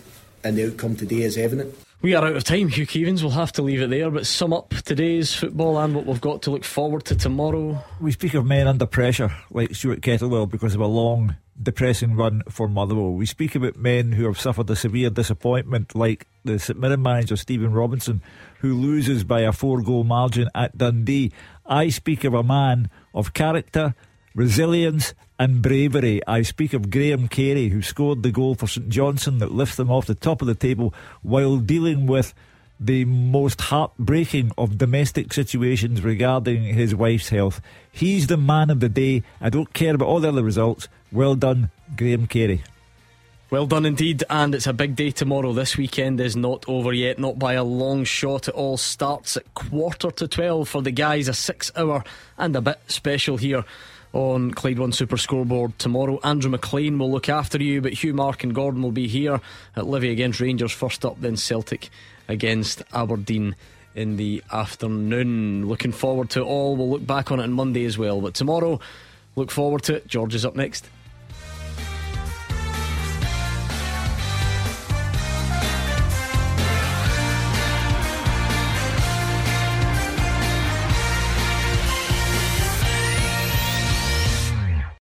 and the outcome today is evident. We are out of time, Hugh Keevins. We'll have to leave it there. But sum up today's football and what we've got to look forward to tomorrow. We speak of men under pressure, like Stuart Kettlewell, because of a long, depressing run for Motherwell. We speak about men who have suffered a severe disappointment, like the St Mirren manager Stephen Robinson, who loses by a four goal margin at Dundee. I speak of a man of character, resilience, and bravery. I speak of Graham Carey, who scored the goal for St Johnstone that lifts them off the top of the table while dealing with the most heartbreaking of domestic situations regarding his wife's health. He's the man of the day. I don't care about all the other results. Well done, Graham Carey. Well done indeed, and it's a big day tomorrow. This weekend is not over yet, not by a long shot. It all starts at quarter to 12 for the guys, a six hour and a bit special here on Clyde One Super Scoreboard tomorrow. Andrew McLean will look after you, but Hugh, Mark, and Gordon will be here at Livy against Rangers first up, then Celtic against Aberdeen in the afternoon. Looking forward to all. We'll look back on it on Monday as well, but tomorrow, look forward to it. George is up next.